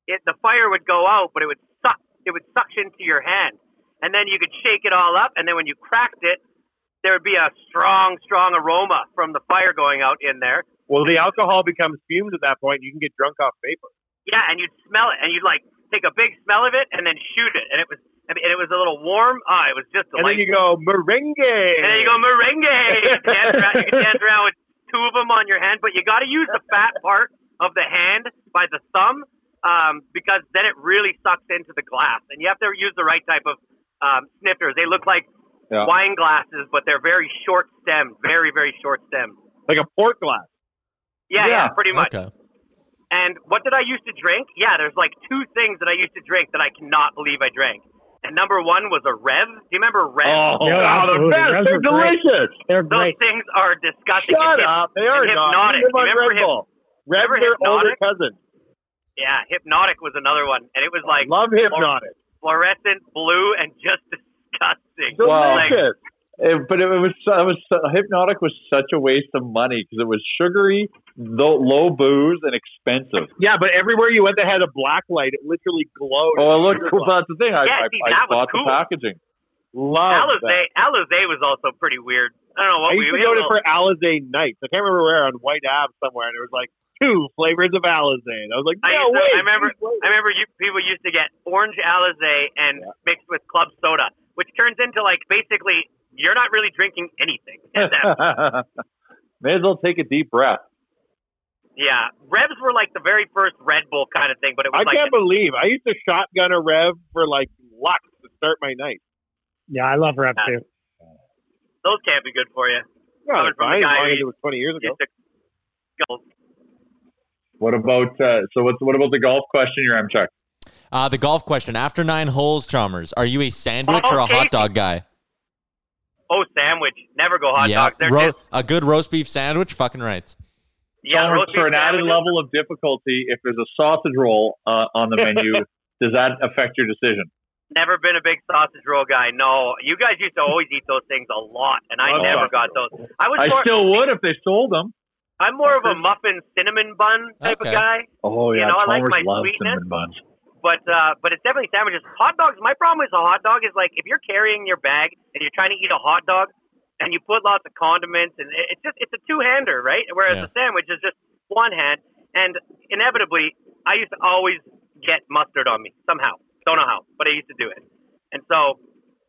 I: it the fire would go out, but it would suck it would suction to your hand, and then you could shake it all up. And then when you cracked it, there would be a strong, strong aroma from the fire going out in there.
H: Well, the alcohol becomes fumes at that point. You can get drunk off vapor.
I: Yeah, and you'd smell it, and you'd like take a big smell of it, and then shoot it, and it was and it was a little warm. Ah, it was just
H: And then you go merengue.
I: And then you go merengue. You can dance around, you can dance around with two of them on your hand, but you got to use the fat part of the hand by the thumb um, because then it really sucks into the glass. And you have to use the right type of um, snifters. They look like
G: Yeah.
I: wine glasses, but they're very short stemmed, very very short stemmed.
H: like a port glass.
I: Yeah, yeah, pretty much.
E: Okay.
I: And what did I used to drink? Yeah, there's like two things that I used to drink that I cannot believe I drank. And number one was a Rev. Do you remember Rev?
H: Oh, oh
F: Yeah,
H: wow, the
F: absolutely.
H: best.
F: Revs
H: They're
F: are great.
H: delicious.
F: They're
I: Those things are disgusting.
H: Shut
I: And hip-
H: up. They are
I: and
H: not.
I: hypnotic.
H: You live on
I: You remember
H: Red
I: hip-
H: Bull. Red
I: remember
H: their older
I: Hpnotiq?
H: cousin.
I: Yeah, Hpnotiq was another one, and it was like
H: Love Hpnotiq.
I: fluorescent blue and just disgusting.
G: Wow.
I: Like,
H: Delicious.
G: It, but it was so- it was so, Hpnotiq was such a waste of money because it was sugary, low, low booze, and expensive.
H: Yeah, but everywhere you went that had a black light, it literally glowed.
G: Oh, look, well, that's the thing. I,
I: Yeah,
G: I,
I: see,
G: I
I: that was
G: bought
I: cool.
G: the packaging.
H: Love
I: Alizé,
H: that.
I: Alizé was also pretty weird. I don't know what
H: I used
I: we
H: to go to
I: little-
H: for Alizé nights. I can't remember where on White Ave somewhere, and it was like two flavors of Alizé. And I was like,
I: I,
H: no
I: used to,
H: way.
I: I remember. I remember you, people used to get orange Alizé and mixed with club soda, which turns into like basically you're not really drinking anything.
G: May as well take a deep breath.
I: Yeah, revs were like the very first Red Bull kind of thing, but it was
H: I
I: like
H: can't believe I used to shotgun a rev for like luck to start my night.
F: Yeah, I love Rev too.
I: those can't be good for you.
H: No,
I: Coming
H: it's
I: from
H: fine as
I: guy who
H: it was 20 years ago.
I: used
G: What about uh, so? What's what about the golf question? Your M check.
E: Uh, the golf question. After nine holes, Chalmers, are you a sandwich or a
I: Okay.
E: hot dog guy?
I: Oh, sandwich. Never go hot
E: yeah,
I: dogs. They're
E: ro-
I: just,
E: a good roast beef sandwich. Fucking right.
I: yeah,
G: Chalmers,
I: roast
G: for an added
I: sandwiches.
G: level of difficulty, if there's a sausage roll uh, on the menu, does that affect your decision?
I: Never been a big sausage roll guy. No, you guys used to always eat those things a lot, and I
G: Oh,
I: never got those. I was
G: I
I: more,
G: still would if they sold them.
I: I'm more of a muffin cinnamon bun type
E: Okay.
I: of guy.
G: Oh yeah,
I: You
G: yeah,
I: know, I like my
G: loves
I: sweetness.
G: cinnamon buns.
I: But uh, but it's definitely sandwiches. Hot dogs. My problem with a hot dog is like if you're carrying your bag and you're trying to eat a hot dog, and you put lots of condiments, and it's just it's a two hander, right? Whereas
E: Yeah.
I: a sandwich is just one hand, and inevitably, I used to always get mustard on me somehow. Don't know how, but I used to do it. And so,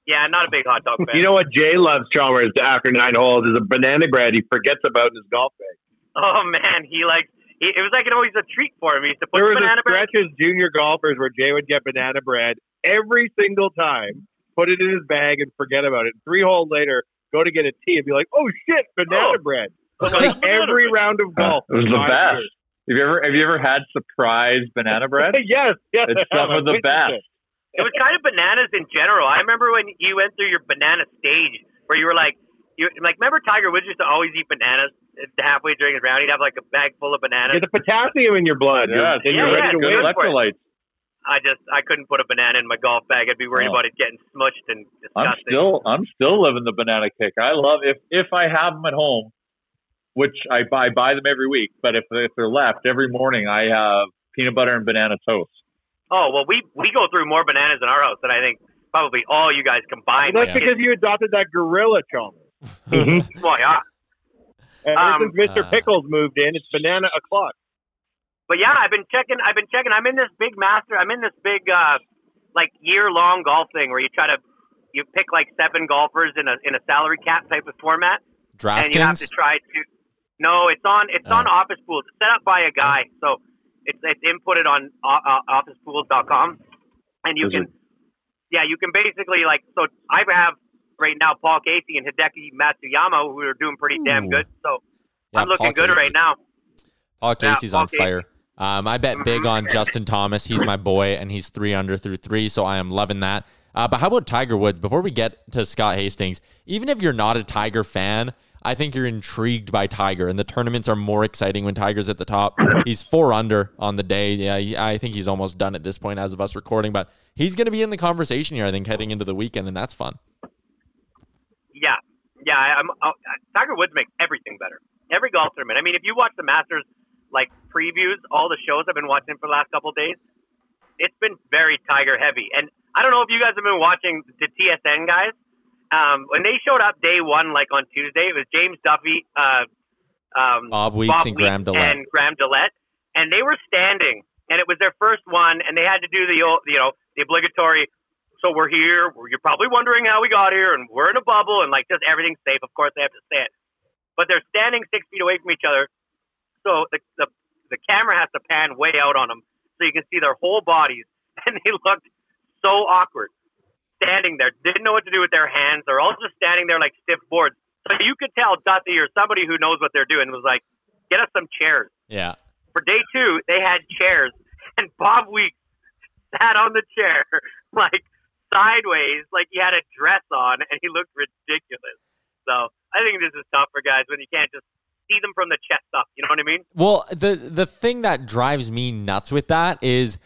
I: yeah, I'm not a big hot dog fan.
H: You know what Jay loves, Chalmers, after nine holes is a banana bread he forgets about in his golf bag.
I: Oh man, he like he, it was like it always a treat for him. He used to put
H: There
I: the
H: was a
I: banana bread.
H: stretch as junior golfers where Jay would get banana bread every single time, put it in his bag, and forget about it. Three holes later, go to get a tee and be like, "Oh shit, banana
I: Oh.
H: bread!" Like every
I: bread.
H: round of golf.
G: It was the best.
H: years.
G: Have you ever have you ever had surprise banana bread?
H: yes, yes.
G: It's some of the best.
H: it.
I: It was kind of bananas in general. I remember when you went through your banana stage where you were like, you like remember Tiger Woods used to always eat bananas halfway during his round. He'd have like a bag full of bananas.
H: Get the potassium in your blood.
G: Yeah,
I: yeah,
H: you're ready
I: yeah,
H: to win.
I: win. for it.
G: electrolytes.
I: I just I couldn't put a banana in my golf bag. I'd be worried
G: Oh.
I: about it getting smushed and disgusting.
G: I'm still I'm still living the banana kick. I love if if I have them at home, which I buy buy them every week. But if if they're left every morning, I have peanut butter and banana toast.
I: oh well, we we go through more bananas in our house than I think probably all you guys combined.
H: Well, that's
E: Yeah.
H: because you adopted that gorilla, Chalmers.
I: well, yeah.
H: Ever
I: Um,
H: since Mr.
E: Uh.
H: Pickles moved in, it's banana o'clock.
I: But yeah, I've been checking. I've been checking. I'm in this big master. I'm in this big uh, like year long golf thing where you try to you pick like seven golfers in a in a salary cap type of format, DraftKings. and you have to try to. No, it's on it's on
E: Oh.
I: Office Pools. It's set up by a guy, so it's it's inputted on uh, uh, OfficePools.com, and you
G: Is
I: can
G: it-
I: yeah you can basically like so I have right now Paul Casey and Hideki Matsuyama who are doing pretty damn good. So
E: Yeah,
I: I'm looking
E: Paul
I: good
E: Casey.
I: right now.
E: Paul
I: Yeah,
E: Casey's
I: Paul
E: on
I: Casey.
E: fire. Um, I bet big on Justin Thomas. He's my boy, and he's three under through three, so I am loving that. Uh, but how about Tiger Woods? Before we get to Scott Hastings, even if you're not a Tiger fan, I think you're intrigued by Tiger, and the tournaments are more exciting when Tiger's at the top. He's four under on the day. Yeah, I think he's almost done at this point as of us recording, but he's going to be in the conversation here, I think, heading into the weekend, and that's fun.
I: Yeah, yeah. I- I'm, uh, Tiger Woods makes everything better. Every golf tournament. I mean, if you watch the Masters like previews, all the shows I've been watching for the last couple of days, it's been very Tiger heavy. And I don't know if you guys have been watching the TSN guys. Um, when they showed up day one, like on Tuesday, it was James Duthie, uh, um,
E: Bob Weeks and Graham DeLaet.
I: and Graham DeLaet, and they were standing, and it was their first one, and they had to do the old, you know, the obligatory. So we're here. You're probably wondering how we got here, and we're in a bubble, and like just everything's safe. Of course, they have to stand, but they're standing six feet away from each other, so the the, the camera has to pan way out on them, so you can see their whole bodies, and they looked so awkward standing there, didn't know what to do with their hands. They're all just standing there like stiff boards. So you could tell Dusty or somebody who knows what they're doing was like, get us some chairs.
E: Yeah.
I: For day two, they had chairs, and Bob Weeks sat on the chair like sideways, like he had a dress on, and he looked ridiculous. So I think this is tough for guys when you can't just see them from the chest up. You know what I mean?
E: Well, the the thing that drives me nuts with that is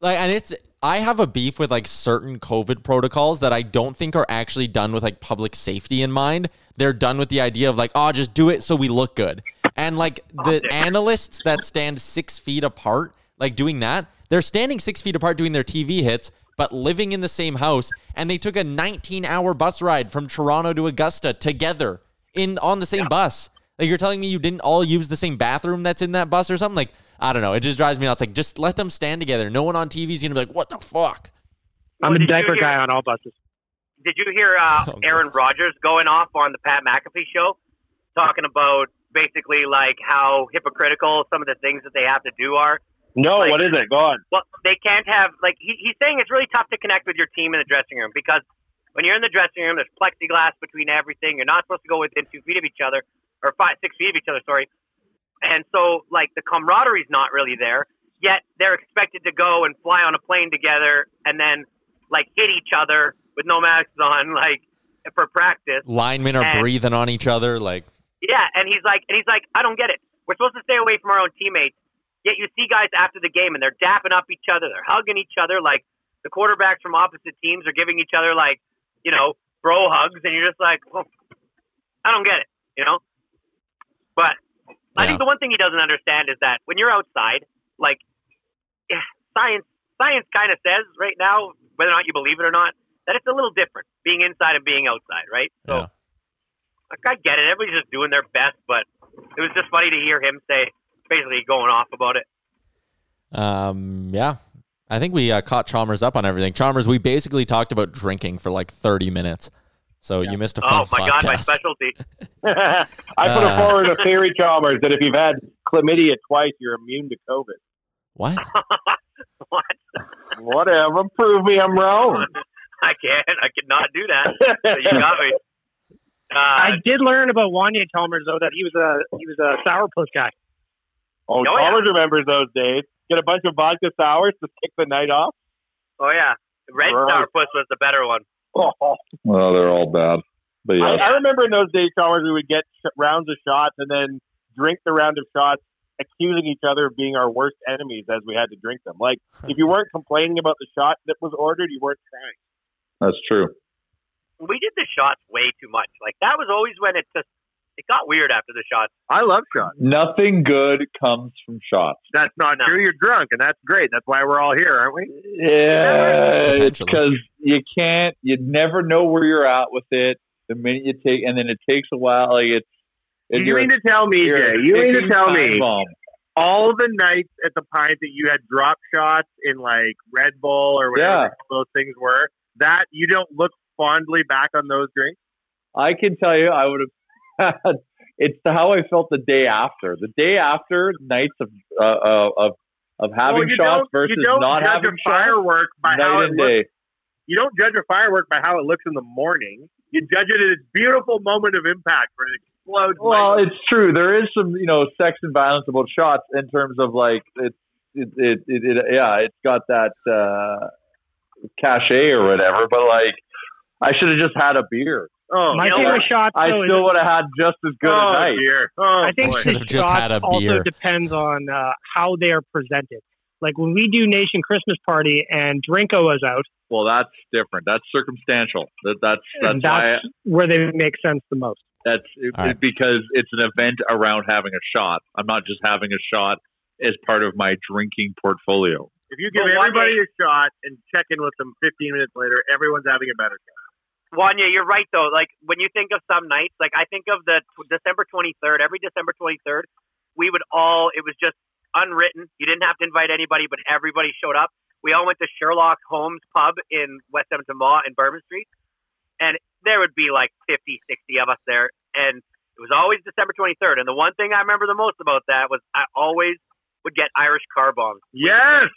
E: like and it's I have a beef with like certain COVID protocols that I don't think are actually done with like public safety in mind. They're done with the idea of like, oh, just do it so we look good. And like the analysts that stand six feet apart, like doing that, they're standing six feet apart doing their TV hits, but living in the same house, and they took a 19-hour bus ride from Toronto to Augusta together in on the same bus. Like you're telling me you didn't all use the same bathroom that's in that bus or something? Like I don't know. It just drives me nuts. Like just let them stand together. No one on TV is gonna be like, "What the fuck."
F: I'm
I: Well,
F: a diaper
I: hear-
F: guy on all buses.
I: Did you hear uh,
E: Oh,
I: Aaron Rodgers going off on the Pat McAfee show, talking about basically like how hypocritical some of the things that they have to do are?
H: No,
I: Like-
H: what is it? Go on.
I: Well, they can't have like he, he's saying it's really tough to connect with your team in the dressing room because when you're in the dressing room, there's plexiglass between everything. You're not supposed to go within two feet of each other or five, six feet of each other. Sorry, and so like the camaraderie's not really there. Yet they're expected to go and fly on a plane together and then like hit each other with no masks on, like for practice.
E: Linemen are
I: And-
E: breathing on each other. Like
I: Yeah, and he's like, and he's like, I don't get it. We're supposed to stay away from our own teammates. Yet you see guys after the game and they're dapping up each other, they're hugging each other. Like the quarterbacks from opposite teams are giving each other like, you know, bro hugs, and you're just like, well, I don't get it, you know. But I think the one thing he doesn't understand is that when you're outside, like yeah, science, science kind of says right now, whether or not you believe it or not, that it's a little different being inside and being outside, right? So.
E: Yeah.
I: Like, I get it. Everybody's just doing their best, but it was just funny to hear him say, basically going off about it.
E: Um, yeah. I think we uh, caught Chalmers up on everything. Chalmers, we basically talked about drinking for like 30 minutes. So you missed a fun
I: Oh my god, my specialty.
H: I put
E: Uh.
H: forward a theory, Chalmers, that if you've had chlamydia twice, you're immune to COVID.
E: What?
I: what?
H: Whatever. Prove me I'm wrong.
I: I can't. I cannot do that. So you got me. Uh,
F: I did learn about Wanya Chalmers though that he was a he was a sourpuss guy.
H: Oh,
I: Oh, yeah.
H: Remembers those days. Get a bunch of vodka sours to kick the night off.
I: oh yeah, red
H: Right.
I: sourpuss was the better one.
H: Oh.
G: Well, they're all bad. But
H: I,
G: yeah,
H: I remember in those days, Chalmers, we would get sh- rounds of shots and then drink the round of shots, accusing each other of being our worst enemies as we had to drink them. Like, if you weren't complaining about the shot that was ordered, you weren't trying.
G: that's true.
I: We did the shots way too much. Like that was always when it just it got weird after the shots.
H: I love shots.
G: Nothing good comes from shots.
H: That's not
I: No.
H: true. You're drunk, and that's great. That's why we're all here, aren't we?
G: Yeah, because you can't. You never know where you're at with it. The minute you take, and then it takes a while. Like it's.
H: You
G: you're-
H: mean to tell me, Jay? You mean to tell me
G: bomb.
H: all the nights at the pint that you had drop shots in like Red Bull or whatever
G: Yeah.
H: those things were? That you don't look fondly back on those drinks?
G: I can tell you, I would have had. It's how I felt the day after. The day after nights of uh, uh, of of having
H: Well,
G: shots versus not having
H: a
G: shots.
H: firework by how it looks.
G: day.
H: You don't judge a firework by how it looks in the morning. You judge it at its beautiful moment of impact when it explodes.
G: Well, it's true. There is some, you know, sex and violence about shots in terms of like it's it it, it, it yeah, it's got that uh cachet or whatever. But like, I should have just had a beer.
H: Oh,
F: My
I: you know
F: favorite shot
G: I
F: though, is-
G: still would have had just as good
H: oh
G: a night.
H: dear. Oh,
F: I think
H: boy.
E: Should
F: the
E: have just
F: shots
E: had a
F: also depends on uh, how they are presented. Like when we do Nation Christmas Party and Drinko was out,
G: Well, that's different. That's circumstantial. That that's that's
F: and
G: why
F: that's where they make sense the most.
G: that's it,
E: All right.
G: because it's an event around having a shot. I'm not just having a shot as part of my drinking portfolio.
H: if you give
I: Well,
H: everybody a shot and check in with them 15 minutes later, everyone's having a better shot.
I: Wanya, you're right though. Like when you think of some nights, like I think of the t- December 23rd. Every December 23rd, we would all. It was just unwritten. You didn't have to invite anybody, but everybody showed up. We all went to Sherlock Holmes Pub in West Edmonton Mall and Bourbon Street, and there would be like 50, 60 of us there, and it was always December 23rd. And the one thing I remember the most about that was I always would get Irish car bombs.
H: Yes,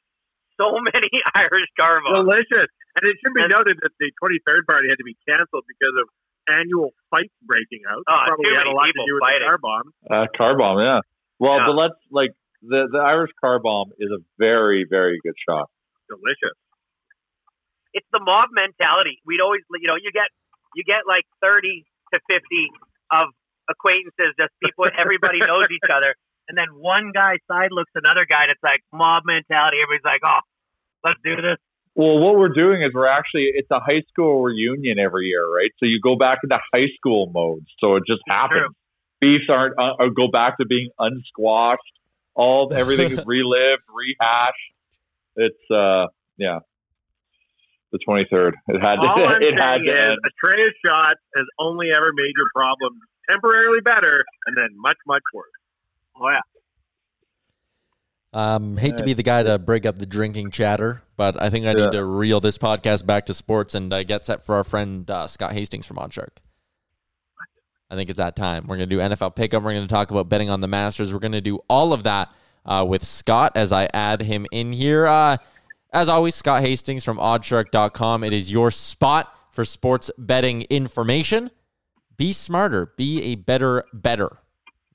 I: So many Irish car bombs.
H: delicious. And it should be
I: And-
H: noted that the 23rd party had to be canceled because of annual fights breaking out.
I: Oh,
H: Probably
I: too
H: had a lot to do with
I: fighting.
H: the car bomb.
G: Uh, car bomb, yeah. Well,
I: Yeah.
G: but let's like the the Irish car bomb is a very very good shot.
H: Delicious.
I: it's the mob mentality. We'd always, you know, you get you get like thirty to fifty of acquaintances, just people. Everybody knows each other, and then one guy side looks another guy, and it's like mob mentality. Everybody's like, "Oh, let's do this."
G: Well, what we're doing is we're actually it's a high school reunion every year, right? So you go back into high school mode. So it just happens.
I: True.
G: Beefs aren't uh, or go back to being unsquashed. All everything is relived, rehashed. It's uh yeah.
A: the 23rd. It had
H: All
A: to,
H: I'm
A: it had to
H: is
A: end.
H: a tray of shots has only ever made your problem temporarily better and then much, much worse.
I: Oh yeah.
E: Um, hate to be the guy to break up the drinking chatter, but I think I
A: Yeah.
E: need to reel this podcast back to sports and uh, get set for our friend uh, Scott Hastings from Odshark. I think it's that time. We're going to do NFL pickup. We're going to talk about betting on the Masters. We're going to do all of that uh, with Scott as I add him in here. Uh, as always, Scott Hastings from oddshark.com. It is your spot for sports betting information. Be smarter, be a better better.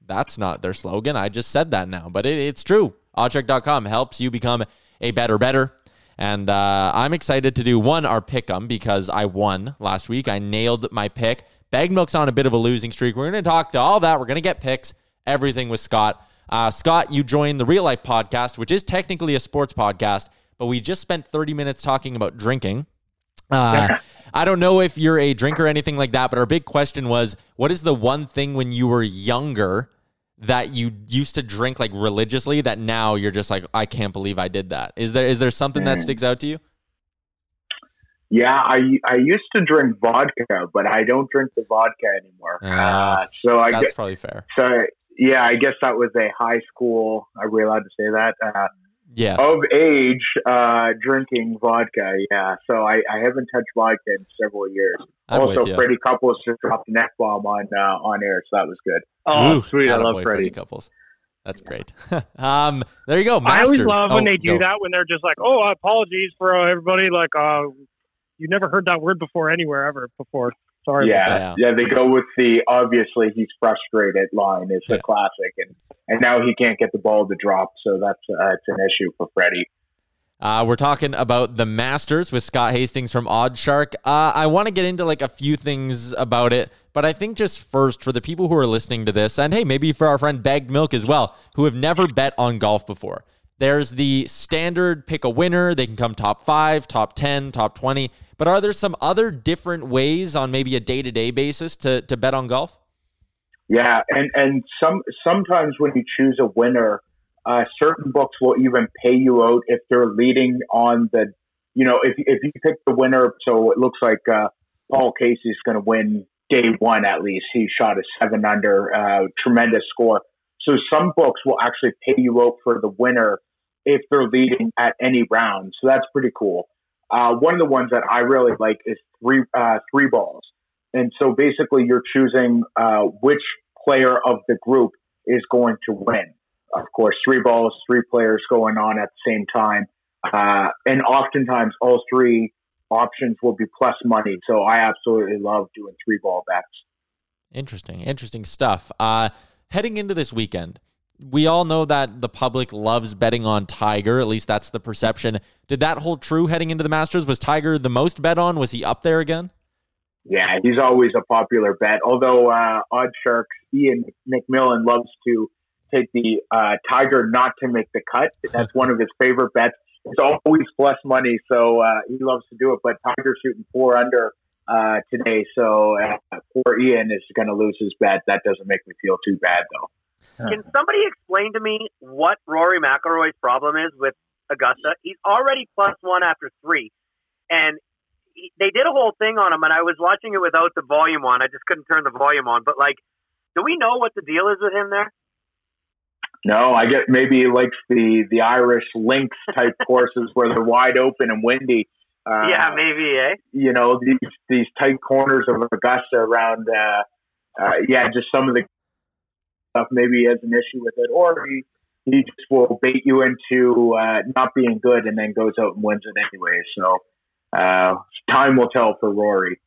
E: That's not their slogan. I just said that now, but it, it's true. Oddshark.com helps you become a better better. And uh, I'm excited to do one, our pick 'em because I won last week. I nailed my pick. Bag Milk's on a bit of a losing streak. We're going to talk to all that. We're going to get picks, everything with Scott. Uh, Scott, you joined the Real Life podcast, which is technically a sports podcast, but we just spent 30 minutes talking about drinking. Uh, I don't know if you're a drinker or anything like that, but our big question was what is the one thing when you were younger that you used to drink like religiously that now you're just like, I can't believe I did that? Is there is there something that
J: Mm.
E: sticks out to you?
J: Yeah, I I used to drink vodka, but I don't drink the vodka anymore.
E: Ah,
J: uh, so I
E: That's
J: guess,
E: probably fair.
J: so yeah, I guess that was a high school. Are we allowed to say that? Uh,
E: Yes.
J: Of age, uh, drinking vodka. Yeah, so I, I haven't touched vodka in several years.
E: I'm
J: also,
E: with ya.
J: Freddie Couples just dropped an F bomb on uh, on air, so that was good.
A: Oh,
E: Ooh,
A: sweet. I love
E: attaboy,
A: Freddie.
E: couples. That's great. um, there you go.
F: I always
E: Masters.
F: love when
E: Oh,
F: they do
E: go.
F: that when they're just like, "Oh, apologies for uh, everybody." Like, uh, you never heard that word before anywhere ever before. Sorry. about
J: Yeah, yeah, They go with the obviously he's frustrated line. It's a classic, and and now he can't get the ball to drop, so that's uh, it's an issue for Freddie.
E: Uh, we're talking about the Masters with Scott Hastings from Oddshark. Uh, I want to get into like a few things about it, but I think just first for the people who are listening to this, and hey, maybe for our friend Bagged Milk as well, who have never bet on golf before. There's the standard pick a winner. They can come top five, top 10, top 20. But are there some other different ways on maybe a day to day basis to bet on golf?
J: Yeah, and and some sometimes when you choose a winner, uh, certain books will even pay you out if they're leading on the, you know, if if you pick the winner, so it looks like uh, Paul Casey's going to win day one at least. He shot a seven under, uh, tremendous score. So some books will actually pay you out for the winner if they're leading at any round. So that's pretty cool. Uh, one of the ones that I really like is three uh, three balls. And so basically, you're choosing uh, which player of the group is going to win. Of course, three balls, three players going on at the same time. Uh, and oftentimes, all three options will be plus money. So I absolutely love doing three ball bets.
E: Interesting, interesting stuff. Uh, heading into this weekend, we all know that the public loves betting on Tiger. At least that's the perception. Did that hold true heading into the Masters? Was Tiger the most bet on? Was he up there again?
J: Yeah, he's always a popular bet. Although uh, Odd Sharks Ian McMillan loves to take the uh, Tiger not to make the cut. That's one of his favorite bets. It's always plus money, so uh, he loves to do it. But Tiger's shooting four under uh, today, so uh, poor Ian is going to lose his bet. That doesn't make me feel too bad, though.
I: Can somebody explain to me what Rory McIlroy's problem is with Augusta? He's already plus one after three, and they did a whole thing on him. And I was watching it without the volume on. I just couldn't turn the volume on. But like, do we know what the deal is with him there?
J: No, I get maybe he likes the the Irish links type courses where they're wide open and windy. Uh,
I: yeah, maybe, eh?
J: you know these these tight corners of Augusta around. Uh, uh, yeah, just some of the stuff. Maybe he has an issue with it, or he he just will bait you into uh, not being good and then goes out and wins it anyway. So uh, time will tell for Rory.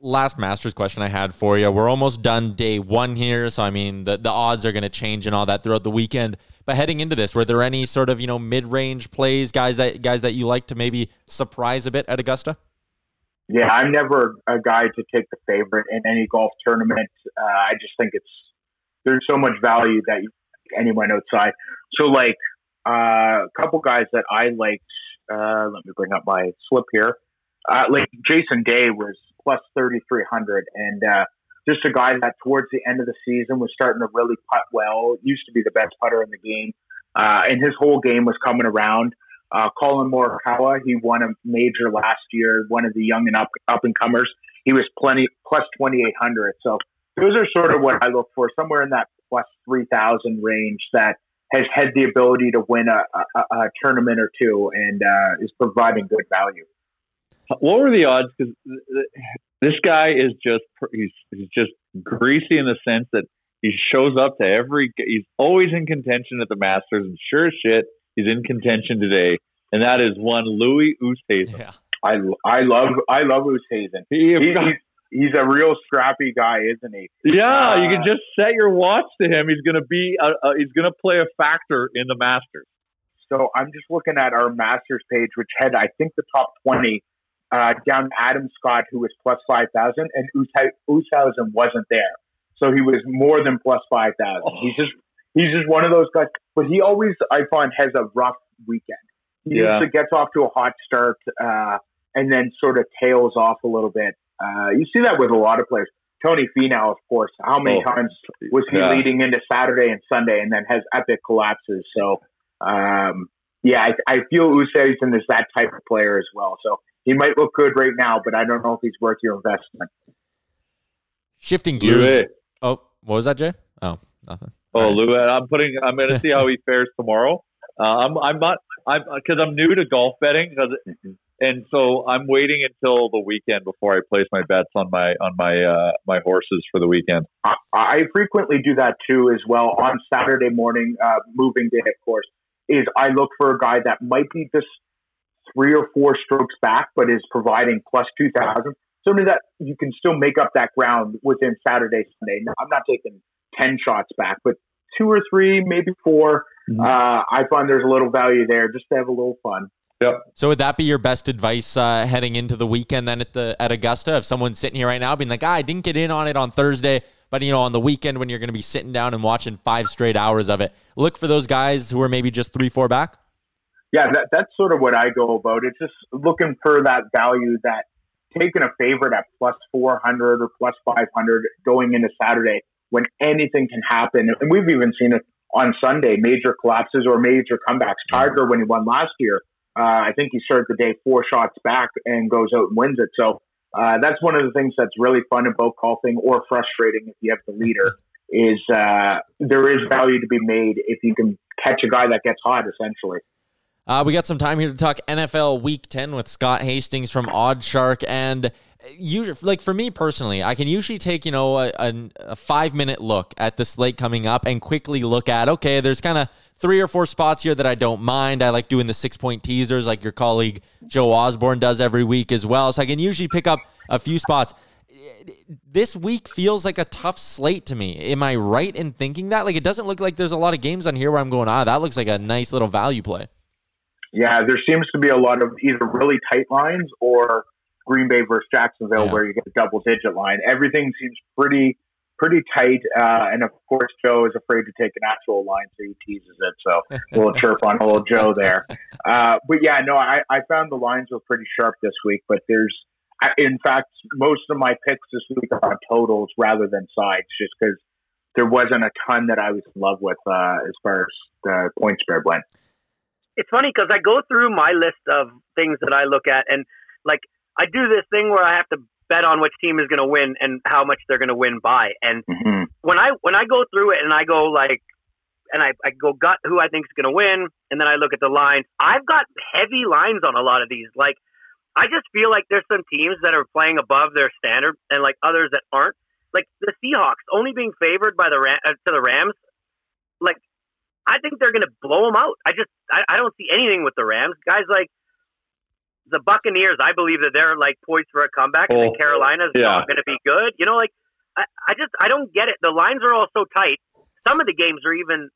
E: Last Masters question I had for you. We're almost done day one here, so I mean the the odds are going to change and all that throughout the weekend. But heading into this, were there any sort of you know mid range plays, guys that guys that you like to maybe surprise a bit at Augusta?
J: Yeah, I'm never a guy to take the favorite in any golf tournament. Uh, I just think it's there's so much value that you, anyone outside. So like uh, a couple guys that I liked. Uh, let me bring up my slip here. Uh, like Jason Day was plus 3,300 and uh, just a guy that towards the end of the season was starting to really putt well. Used to be the best putter in the game, uh, and his whole game was coming around. Uh, Collin Morikawa, he won a major last year, one of the young and up up and comers. He was plenty plus twenty eight hundred. So those are sort of what I look for, somewhere in that plus three thousand range that has had the ability to win a, a, a tournament or two and uh, is providing good value.
G: What were the odds? Because this guy is just he's he's just greasy in the sense that he shows up to every. He's always in contention at the Masters, and sure as shit, he's in contention today, and that is one Louis Oosthuizen.
E: Yeah.
J: I, I love I love Oosthuizen.
G: He,
J: He, he's, he's a real scrappy guy, isn't he?
G: yeah, you
J: Uh,
G: can just set your watch to him. He's going to be. A, a, he's going to play a factor in the Masters.
J: So I'm just looking at our Masters page, which had I think the top twenty uh, down Adam Scott, who was plus five thousand, and Oosthuizen wasn't there, so he was more than plus five thousand. He's just he's just one of those guys, but he always I find has a rough weekend. He
G: Yeah.
J: usually gets off to a hot start uh, and then sort of tails off a little bit. Uh, you see that with a lot of players. Tony Finau, of course. How many
G: Oh,
J: times was he
G: yeah.
J: leading into Saturday and Sunday, and then has epic collapses? So, um, yeah, I, I feel Oosthuizen is that type of player as well. So he might look good right now, but I don't know if he's worth your investment.
E: Shifting gears.
G: Louis.
E: Oh, what was that, Jay? Oh, nothing.
G: Oh, Lou, I'm putting. I'm going to see how he fares tomorrow. Uh, I'm. I'm not. I'm because I'm new to golf betting, 'cause it- and so I'm waiting until the weekend before I place my bets on my on my uh, my horses for the weekend.
J: I, I frequently do that too as well on Saturday morning, uh, moving day, of course. Is I look for a guy that might be just three or four strokes back, but is providing plus two thousand. Something that you can still make up that ground within Saturday, Sunday. Now, I'm not taking ten shots back, but two or three, maybe 4 Uh, I find there's a little value there just to have a little fun.
G: Yep.
E: So would that be your best advice uh, heading into the weekend then at the at Augusta? If someone's sitting here right now being like, ah, I didn't get in on it on Thursday, but you know, on the weekend when you're going to be sitting down and watching five straight hours of it, look for those guys who are maybe just three, four back.
J: Yeah, that, that's sort of what I go about. It's just looking for that value that taking a favorite at plus 400 or plus 500 going into Saturday when anything can happen. And we've even seen it on Sunday, major collapses or major comebacks. Tiger, when he won last year, uh, I think he started the day four shots back and goes out and wins it. So uh, that's one of the things that's really fun about golfing or frustrating if you have the leader is uh, there is value to be made if you can catch a guy that gets hot, essentially.
E: Uh, we got some time here to talk NFL Week 10 with Scott Hastings from Odd Shark. And you, like for me personally, I can usually take, you know, a, a, a five minute look at the slate coming up and quickly look at, okay, there's kind of three or four spots here that I don't mind. I like doing the six point teasers like your colleague Joe Osborne does every week as well. So I can usually pick up a few spots. This week feels like a tough slate to me. Am I right in thinking that? Like, it doesn't look like there's a lot of games on here where I'm going, ah, that looks like a nice little value play.
J: Yeah, there seems to be a lot of either really tight lines or Green Bay versus Jacksonville
E: Yeah.
J: where you get a double digit line. Everything seems pretty pretty tight, uh, and of course Joe is afraid to take an actual line, so he teases it. So a little chirp on old Joe there. Uh, but yeah, no, I, I found the lines were pretty sharp this week, but there's in fact most of my picks this week are on totals rather than sides, just because there wasn't a ton that I was in love with uh, as far as the point spread went.
I: it's funny because I go through my list of things that I look at, and like I do this thing where I have to bet on which team is going to win and how much they're going to win by. And
J: Mhm.
I: when I when I go through it and I go like, and I, I go gut who I think is going to win, and then I look at the lines. I've got heavy lines on a lot of these. Like I just feel like there's some teams that are playing above their standard, and like others that aren't. Like the Seahawks only being favored by the Ram- uh, to the Rams. Like I think they're going to blow them out. I just I, I don't see anything with the Rams guys like the Buccaneers. I believe that they're like poised for a comeback, and
G: Oh,
I: then Carolina's
G: yeah.
I: not going to be good. You know, like I, I just I don't get it. The lines are all so tight. Some of the games are even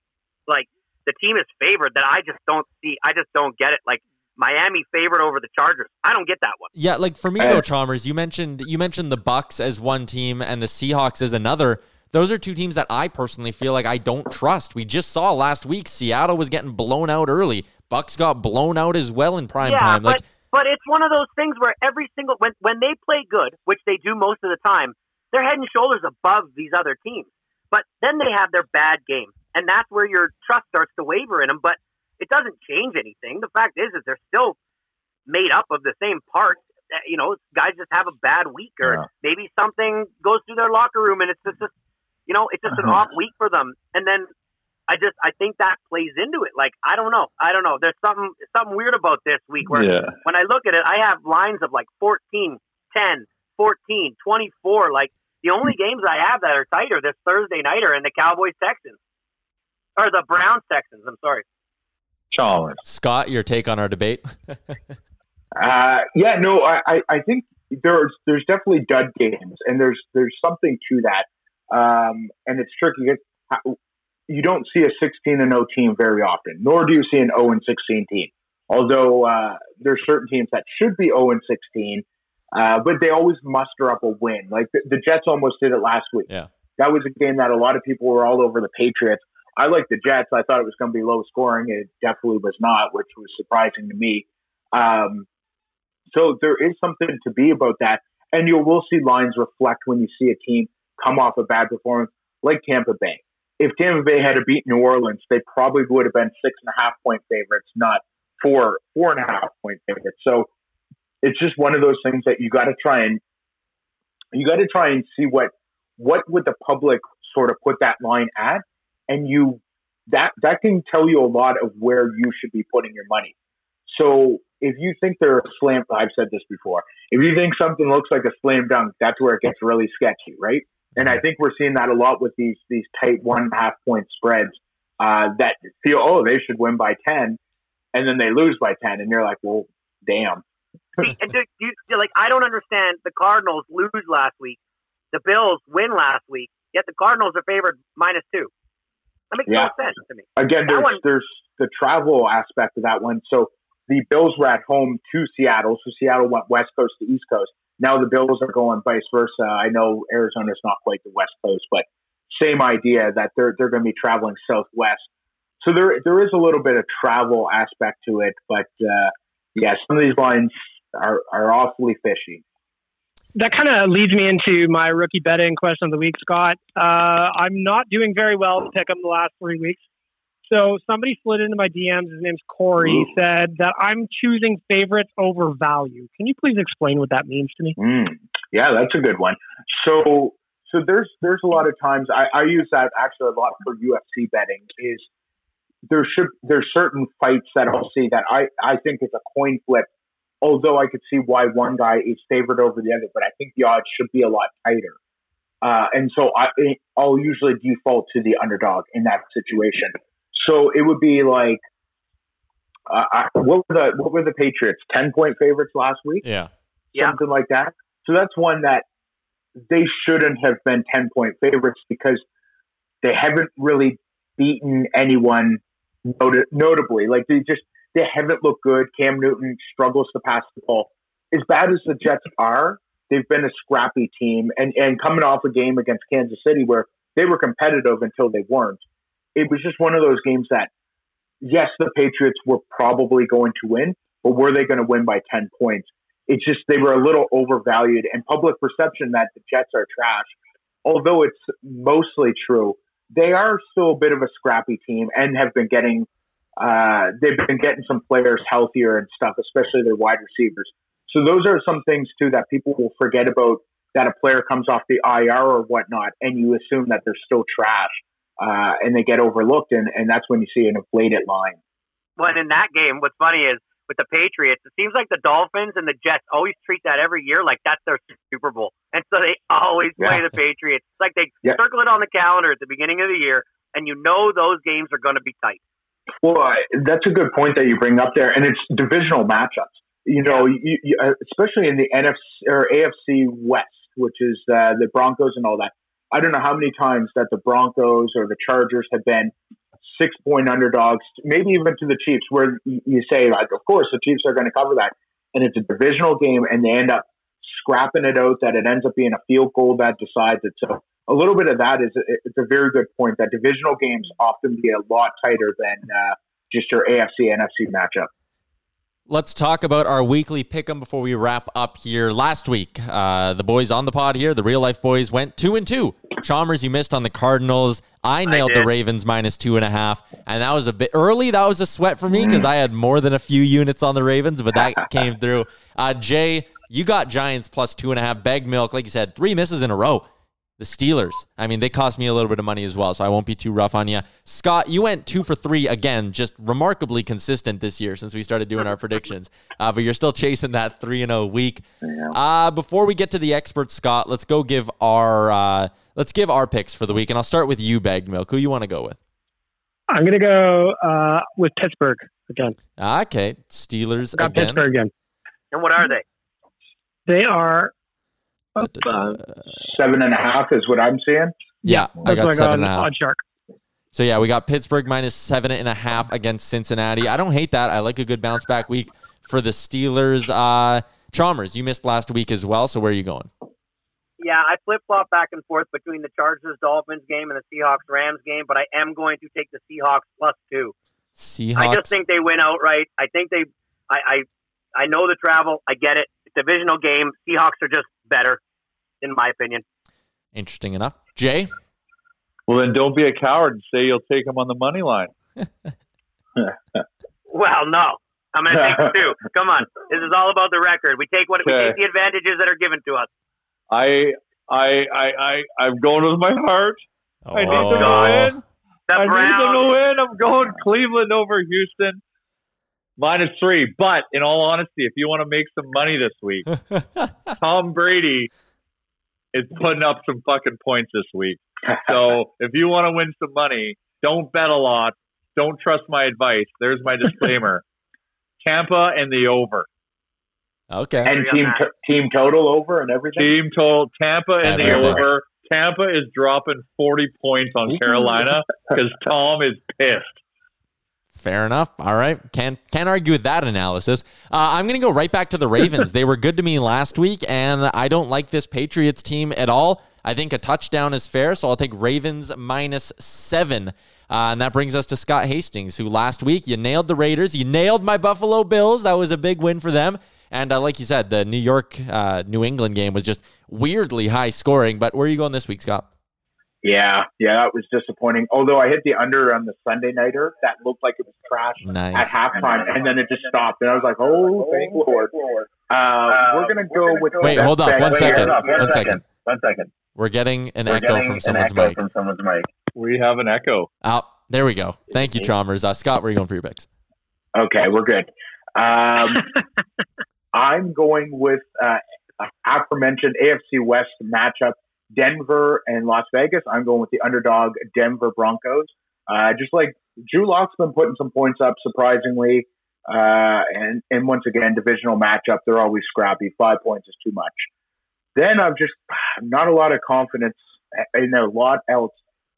I: like the team is favored that I just don't see. I just don't get it. Like Miami favored over the Chargers. I don't get that one.
E: Yeah, like for me though, Chalmers, you mentioned you mentioned the Bucks as one team and the Seahawks as another. Those are two teams that I personally feel like I don't trust. We just saw last week Seattle was getting blown out early. Bucks got blown out as well in prime
I: yeah,
E: time.
I: but
E: Like
I: but it's one of those things where every single when when they play good, which they do most of the time, they're head and shoulders above these other teams. But then they have their bad game, and that's where your trust starts to waver in them. But it doesn't change anything. The fact is, is they're still made up of the same parts. Uh, You know, guys just have a bad week, or
A: Yeah.
I: maybe something goes through their locker room, and it's just, just you know, it's just an
A: Uh-huh.
I: off week for them. And then I just, I think that plays into it. Like, I don't know, I don't know. There's something, something weird about this week where
A: Yeah.
I: when I look at it, I have lines of like 14, 10, 14, 24. Like the only games I have that are tighter this Thursday night are in the Cowboys Texans or the Browns Texans. I'm sorry.
A: Chalmers.
E: Scott, your take on our debate?
J: Uh, yeah, no, I, I, I think there's there's definitely dud games, and there's there's something to that, um, and it's tricky. because how- You don't see a 16 and 0 team very often, nor do you see an 0 and 16 team. Although uh, there's certain teams that should be 0 and 16, uh, but they always muster up a win. Like the, the Jets almost did it last week.
E: Yeah.
J: That was a game that a lot of people were all over the Patriots. I like the Jets. I thought it was going to be low scoring. It definitely was not, which was surprising to me. Um, so there is something to be about that. And you will see lines reflect when you see a team come off a bad performance like Tampa Bay. If Tampa Bay had to beat New Orleans, they probably would have been six and a half point favorites, not four, four and a half point favorites. So it's just one of those things that you got to try and you got to try and see what what would the public sort of put that line at, and you that that can tell you a lot of where you should be putting your money. So if you think they're a slam, I've said this before. If you think something looks like a slam dunk, that's where it gets really sketchy, right? And I think we're seeing that a lot with these these tight one and a half point spreads uh, that feel oh they should win by ten, and then they lose by ten, and you're like, well, damn.
I: See, and do, do you, like I don't understand. The Cardinals lose last week. The Bills win last week. Yet the Cardinals are favored minus two. That makes
J: Yeah.
I: no sense to me.
J: Again,
I: That
J: there's
I: one-
J: there's the travel aspect of that one. So the Bills were at home to Seattle, so Seattle went West Coast to East Coast. Now the Bills are going vice versa. I know Arizona's not quite the West Coast, but same idea that they're they're going to be traveling southwest. So there there is a little bit of travel aspect to it, but uh, yeah, some of these lines are are awfully fishy.
F: that kind of leads me into my rookie betting question of the week, Scott. Uh, I'm not doing very well to pick 'em the last three weeks. So somebody slid into my DMs. His name's Corey.
J: Ooh.
F: Said that I'm choosing favorites over value. Can you please explain what that means to me?
J: Mm, yeah, that's a good one. So, so there's there's a lot of times I, I use that actually a lot for UFC betting. Is there should there's certain fights that I'll see that I I think it's a coin flip. Although I could see why one guy is favored over the other, but I think the odds should be a lot tighter. Uh, and so I I'll usually default to the underdog in that situation. So it would be like, uh, I, what were the what were the Patriots ten point favorites last week?
E: Yeah.
J: something like that. So that's one that they shouldn't have been 10 point favorites because they haven't really beaten anyone not- notably. Like they just, they haven't looked good. Cam Newton struggles to pass the ball. As bad as the Jets are, they've been a scrappy team and, and coming off a game against Kansas City where they were competitive until they weren't. It was just one of those games that, yes, the Patriots were probably going to win, but were they going to win by 10 points? It's just they were a little overvalued and public perception that the Jets are trash. Although it's mostly true, they are still a bit of a scrappy team and have been getting uh, they've been getting some players healthier and stuff, especially their wide receivers. So those are some things too that people will forget about that a player comes off the IR or whatnot, and you assume that they're still trash, uh, and they get overlooked, and, and that's when you see an inflated line.
I: Well, and in that game, what's funny is with the Patriots, it seems like the Dolphins and the Jets always treat that every year like that's their Super Bowl, and so they always play
J: Yeah.
I: the Patriots. It's like they
J: Yeah.
I: circle it on the calendar at the beginning of the year, and you know those games are going to be tight.
J: Well, I, that's a good point that you bring up there, and it's divisional matchups. You know, you, you, uh, especially in the NFC or AFC West, which is uh, the Broncos and all that. I don't know how many times that the Broncos or the Chargers have been six point underdogs, maybe even to the Chiefs, where you, say like, of course the Chiefs are going to cover that, and it's a divisional game, and they end up scrapping it out that it ends up being a field goal that decides it. So a little bit of that is it's a very good point that divisional games often be a lot tighter than uh, just your AFC NFC matchup.
E: Let's talk about our weekly pick 'em before we wrap up here. Last week, uh, the boys on the pod here, the real life boys, went two and two Chalmers, you missed on the Cardinals. I nailed the. Ravens minus two and a half, and that was a bit early. That was a sweat for me because
I: Mm.
E: I had more than a few units on the Ravens, but that came through. Uh, Jay, you got Giants plus two and a half. Bag Milk, like you said, three misses in a row. The Steelers. I mean, they cost me a little bit of money as well, so I won't be too rough on you. Scott, you went two for three again, just remarkably consistent this year since we started doing our predictions. Uh, but you're still chasing that three and zero week. Uh, before we get to the experts, Scott, let's go give our uh, let's give our picks for the week, and I'll start with you, Bagged Milk. Who you want to go with?
F: I'm going to go uh, with Pittsburgh again.
E: Okay, Steelers
F: Got
E: again.
F: Pittsburgh again.
I: And what are they?
F: They are up, uh,
J: Seven and a half is what I'm seeing.
E: Yeah, I got
F: what I
E: seven
F: got
E: and a
F: on
E: half.
F: Odd Shark.
E: So yeah, we got Pittsburgh minus seven and a half against Cincinnati. I don't hate that. I like a good bounce back week for the Steelers. Uh, Chalmers, you missed last week as well. So where are you going?
I: Yeah, I flip flop back and forth between the Chargers Dolphins game and the Seahawks Rams game, but I am going to take the Seahawks plus two.
E: Seahawks.
I: I just think they win outright. I think they. I, I I know the travel. I get it. It's a divisional game. Seahawks are just better, in my opinion.
E: Interesting enough. Jay.
A: Well, then don't be a coward and say you'll take him on the money line.
I: Well, no, I'm going to take two. Come on, this is all about the record. We take what we take the advantages that are given to us.
A: I, I, I, I, I'm going with my heart. I need them
E: Oh.
A: to win.
I: The
A: I need them to win. I'm going Cleveland over Houston. Minus three. But in all honesty, if you want to make some money this week, Tom Brady is putting up some fucking points this week. So if you want to win some money, don't bet a lot. Don't trust my advice. There's my disclaimer. Tampa and the over.
E: Okay.
J: And team to- team total over and everything.
A: Team total Tampa and the over. Tampa is dropping 40 points on Carolina because Tom is pissed.
E: Fair enough. All right. Can't can't argue with that analysis. Uh, I'm going to go right back to the Ravens. they were good to me last week, and I don't like this Patriots team at all. I think a touchdown is fair, so I'll take Ravens minus seven. Uh, and that brings us to Scott Hastings, who last week you nailed the Raiders. You nailed my Buffalo Bills. That was a big win for them. And uh, like you said, the New York uh, New England game was just weirdly high scoring. But where are you going this week, Scott?
J: Yeah, yeah, that was disappointing. Although I hit the under on the Sunday nighter, that looked like it was trash
E: Nice.
J: at halftime, and then it just stopped, and I was like, "Oh, thank Lord." Uh, we're gonna go with.
E: Wait, hold up.
J: bet
E: One
J: here.
E: second. One second.
K: One second.
E: We're getting an
K: We're
E: echo
K: getting
E: from
K: an
E: someone's
K: echo
E: mic.
K: From someone's mic.
A: We have an echo.
E: Oh, there we go. Thank you, Chalmers. Uh, Scott, where are you going for your picks?
J: Okay, we're good. Um, I'm going with uh, aforementioned AFC West matchup, Denver and Las Vegas. I'm going with the underdog Denver Broncos. Uh, just like Drew Lock's been putting some points up surprisingly, uh, and and once again divisional matchup, they're always scrappy. Five points is too much. Then I'm just not a lot of confidence in a lot else.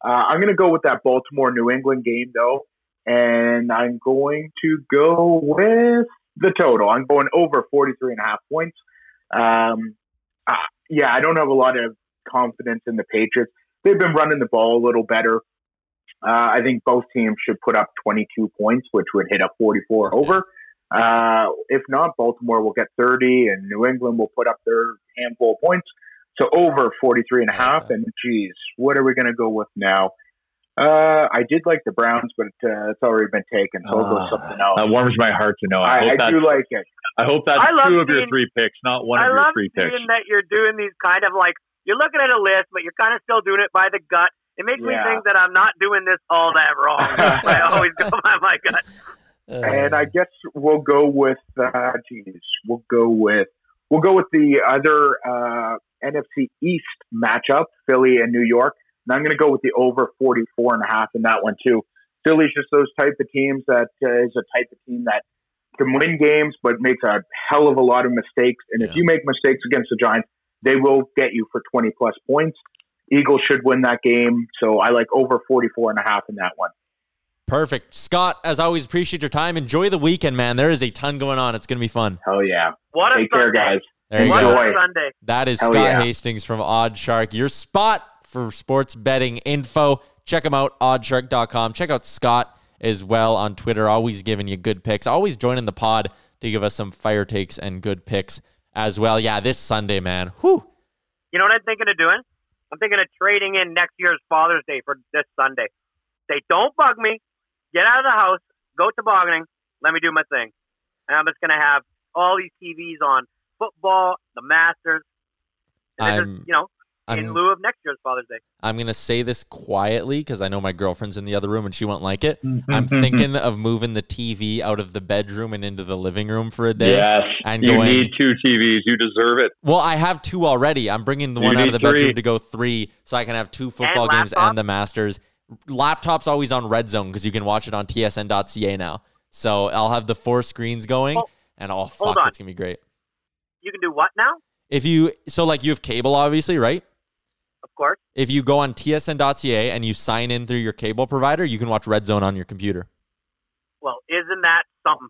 J: Uh, I'm going to go with that Baltimore New England game though and I'm going to go with the total. I'm going over 43 and a half points. Um, uh, yeah, I don't have a lot of confidence in the Patriots. They've been running the ball a little better. Uh, I think both teams should put up 22 points, which would hit a 44 over. Uh, if not, Baltimore will get 30 and New England will put up their handful of points. So over 43 and a half. And geez, what are we going to go with now? Uh, I did like the Browns, but uh, it's already been taken. So I'll go
A: Ah,
J: something else.
A: That warms my heart to know. I,
J: I,
A: hope
J: I
A: that's,
J: do like it.
A: I hope that's
I: I love
A: two of your three picks, not one
I: I
A: of your
I: love
A: three picks.
I: seeing that you're doing these kind of like you're looking at a list, but you're kind of still doing it by the gut. It makes me think that I'm not doing this all that wrong. I always go by my gut.
J: and I guess we'll go with uh geez, we'll go with we'll go with the other uh NFC East matchup, Philly and New York. And I'm going to go with the over 44 and a half in that one too. Philly's just those type of teams that uh, is a type of team that can win games but makes a hell of a lot of mistakes. And if you make mistakes against the Giants, they will get you for 20 plus points. Eagles should win that game, so I like over 44 and a half in that one.
E: Perfect. Scott, as always, appreciate your time. Enjoy the weekend, man. There is a ton going on. It's going to be fun.
J: Hell yeah.
I: What a
J: Take care,
I: Sunday.
J: guys.
E: There you
I: what
E: go.
I: a Sunday.
E: That is
J: Hell
E: Scott
J: yeah.
E: Hastings from OddsShark, your spot for sports betting info. Check him out, oddsshark.com. Check out Scott as well on Twitter, always giving you good picks. Always joining the pod to give us some fire takes and good picks as well. Yeah, this Sunday, man. Whew.
I: You know what I'm thinking of doing? I'm thinking of trading in next year's Father's Day for this Sunday. Say, don't bug me. Get out of the house. Go tobogganing. Let me do my thing. And I'm just gonna have all these TVs on football, the Masters. And
E: I'm-
I: you know, in
E: I'm-
I: lieu of next year's Father's Day.
E: I'm gonna say this quietly because I know my girlfriend's in the other room and she won't like it.
A: Mm-hmm.
E: I'm thinking of moving the TV out of the bedroom and into the living room for a day.
A: Yes,
E: and
A: you
E: going.
A: need two TVs. You deserve it.
E: well, I have two already. I'm bringing the
A: You
E: one out of
A: need
E: the bedroom to go three, so I can have two football games
I: laptop?
E: and the Masters. Laptop's always on Red Zone because you can watch it on TSN.ca now. So I'll have the four screens going,
I: Hold-
E: and oh
I: hold
E: fuck,
I: on.
E: it's gonna be great.
I: You can do what now?
E: If you so like you have cable, obviously, right?
I: Of course.
E: If you go on TSN.ca and you sign in through your cable provider, you can watch Red Zone on your computer.
I: Well, isn't that something?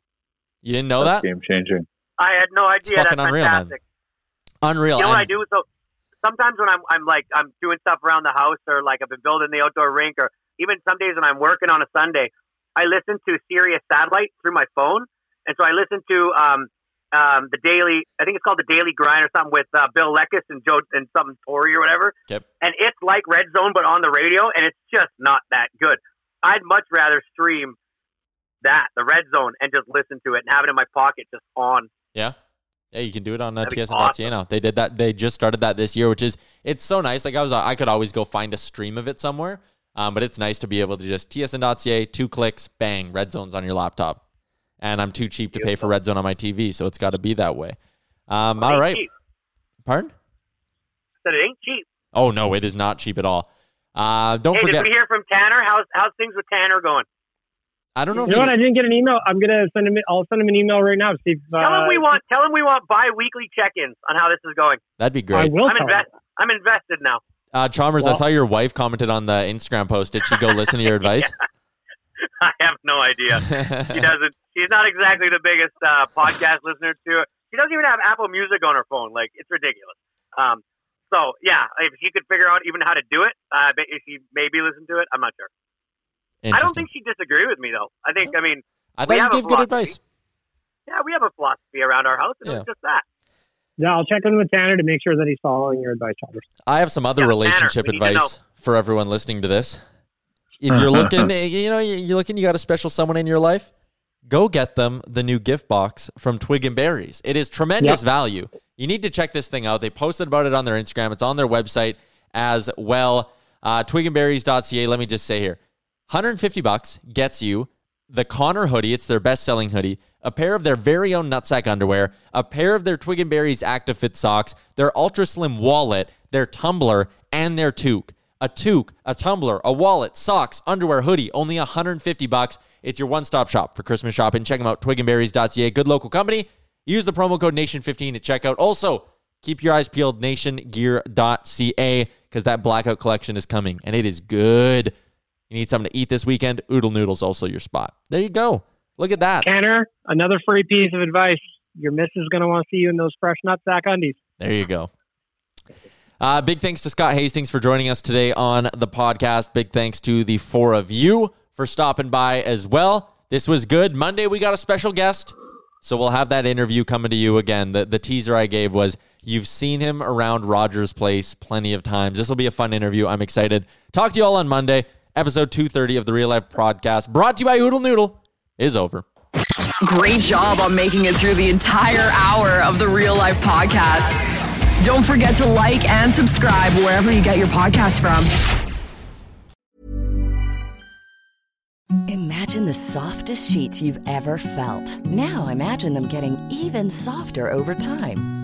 E: You didn't know that?
A: Game changing.
I: I had no idea.
E: fucking
I: That's
E: unreal, man.
I: fantastic.
E: Unreal.
I: You know what I do? So sometimes when I'm I'm like I'm doing stuff around the house or like I've been building the outdoor rink or even some days when I'm working on a Sunday, I listen to Sirius satellite through my phone, and so I listen to um um the daily I think it's called the Daily Grind or something with uh, Bill Leckus and Joe and something Tory or whatever,
E: Yep.
I: and it's like Red Zone but on the radio, and it's just not that good. I'd much rather stream that the Red Zone and just listen to it and have it in my pocket just on.
E: Yeah. Yeah, you can do it on uh, TSN.ca
I: awesome.
E: now. They did that. They just started that this year, which is it's so nice. Like I was, I could always go find a stream of it somewhere, um, but it's nice to be able to just TSN.ca, two clicks, bang, Red Zone's on your laptop. And I'm too cheap to pay for Red Zone on my TV, so it's got to be that way. Um, all
I: Ain't
E: right.
I: cheap.
E: Pardon?
I: Said it ain't cheap.
E: Oh no, it is not cheap at all. Uh, don't
I: hey,
E: forget.
I: did we hear from Tanner? How's how's things with Tanner going?
E: I don't know
F: You
E: if
F: know
E: you,
F: what? I didn't get an email. I'm gonna send him. I'll send him an email right now. to See if uh,
I: Tell him we want tell him we want bi-weekly check-ins on how this is going.
E: that'd be
F: I
E: great.
F: will
I: I'm invest I'm invested now.
E: Uh, Chalmers, I
F: Well-
E: saw your wife commented on the Instagram post. Did she go listen to your advice?
I: I have no idea. She doesn't. She's not exactly the biggest uh, podcast listener to. She doesn't even have Apple Music on her phone. Like it's ridiculous. Um, so yeah, if she could figure out even how to do it, uh, if she maybe listen to it, I'm not sure. I don't think she'd disagree with me though. I think I mean
E: I
I: we
E: thought you
I: have
E: gave good advice.
I: yeah, we have a philosophy around our house, and
E: Yeah.
I: it's just that.
F: Yeah, I'll check in with Tanner to make sure that he's following your advice, Chalmers.
E: I have some other
I: Yeah,
E: relationship
I: we need to
E: advice for everyone listening to this. If you're looking, you know, you're looking, you got a special someone in your life, go get them the new gift box from Twig and Berries. It is tremendous
F: Yep.
E: value. You need to check this thing out. They posted about it on their Instagram. It's on their website as well. Uh, twigandberries.ca. Let me just say here 150 bucks gets you the Connor hoodie. It's their best selling hoodie. A pair of their very own nutsack underwear, a pair of their Twig and Berries Active Fit socks, their ultra slim wallet, their tumbler, and their toque. A toque, a tumbler, a wallet, socks, underwear, hoodie, only 150 bucks. It's your one-stop shop for Christmas shopping. Check them out, twigandberries.ca. Good local company. Use the promo code NATION15 at checkout. Also, keep your eyes peeled, nationgear.ca, because that blackout collection is coming, and it is good. You need something to eat this weekend? Oodle Noodle's also your spot. There you go. Look at that.
F: Tanner, another free piece of advice. Your missus is going to want to see you in those fresh nutsack undies.
E: There you go. Uh, big thanks to Scott Hastings for joining us today on the podcast. Big thanks to the four of you for stopping by as well. This was good. Monday, we got a special guest. So we'll have that interview coming to you again. The, the teaser I gave was you've seen him around Rogers Place plenty of times. This will be a fun interview. I'm excited. Talk to you all on Monday. Episode 230 of the Real Life Podcast, brought to you by Oodle Noodle, is over.
B: Great job on making it through the entire hour of the Real Life Podcast. Don't forget to like and subscribe wherever you get your podcast from.
K: Imagine the softest sheets you've ever felt. Now imagine them getting even softer over time.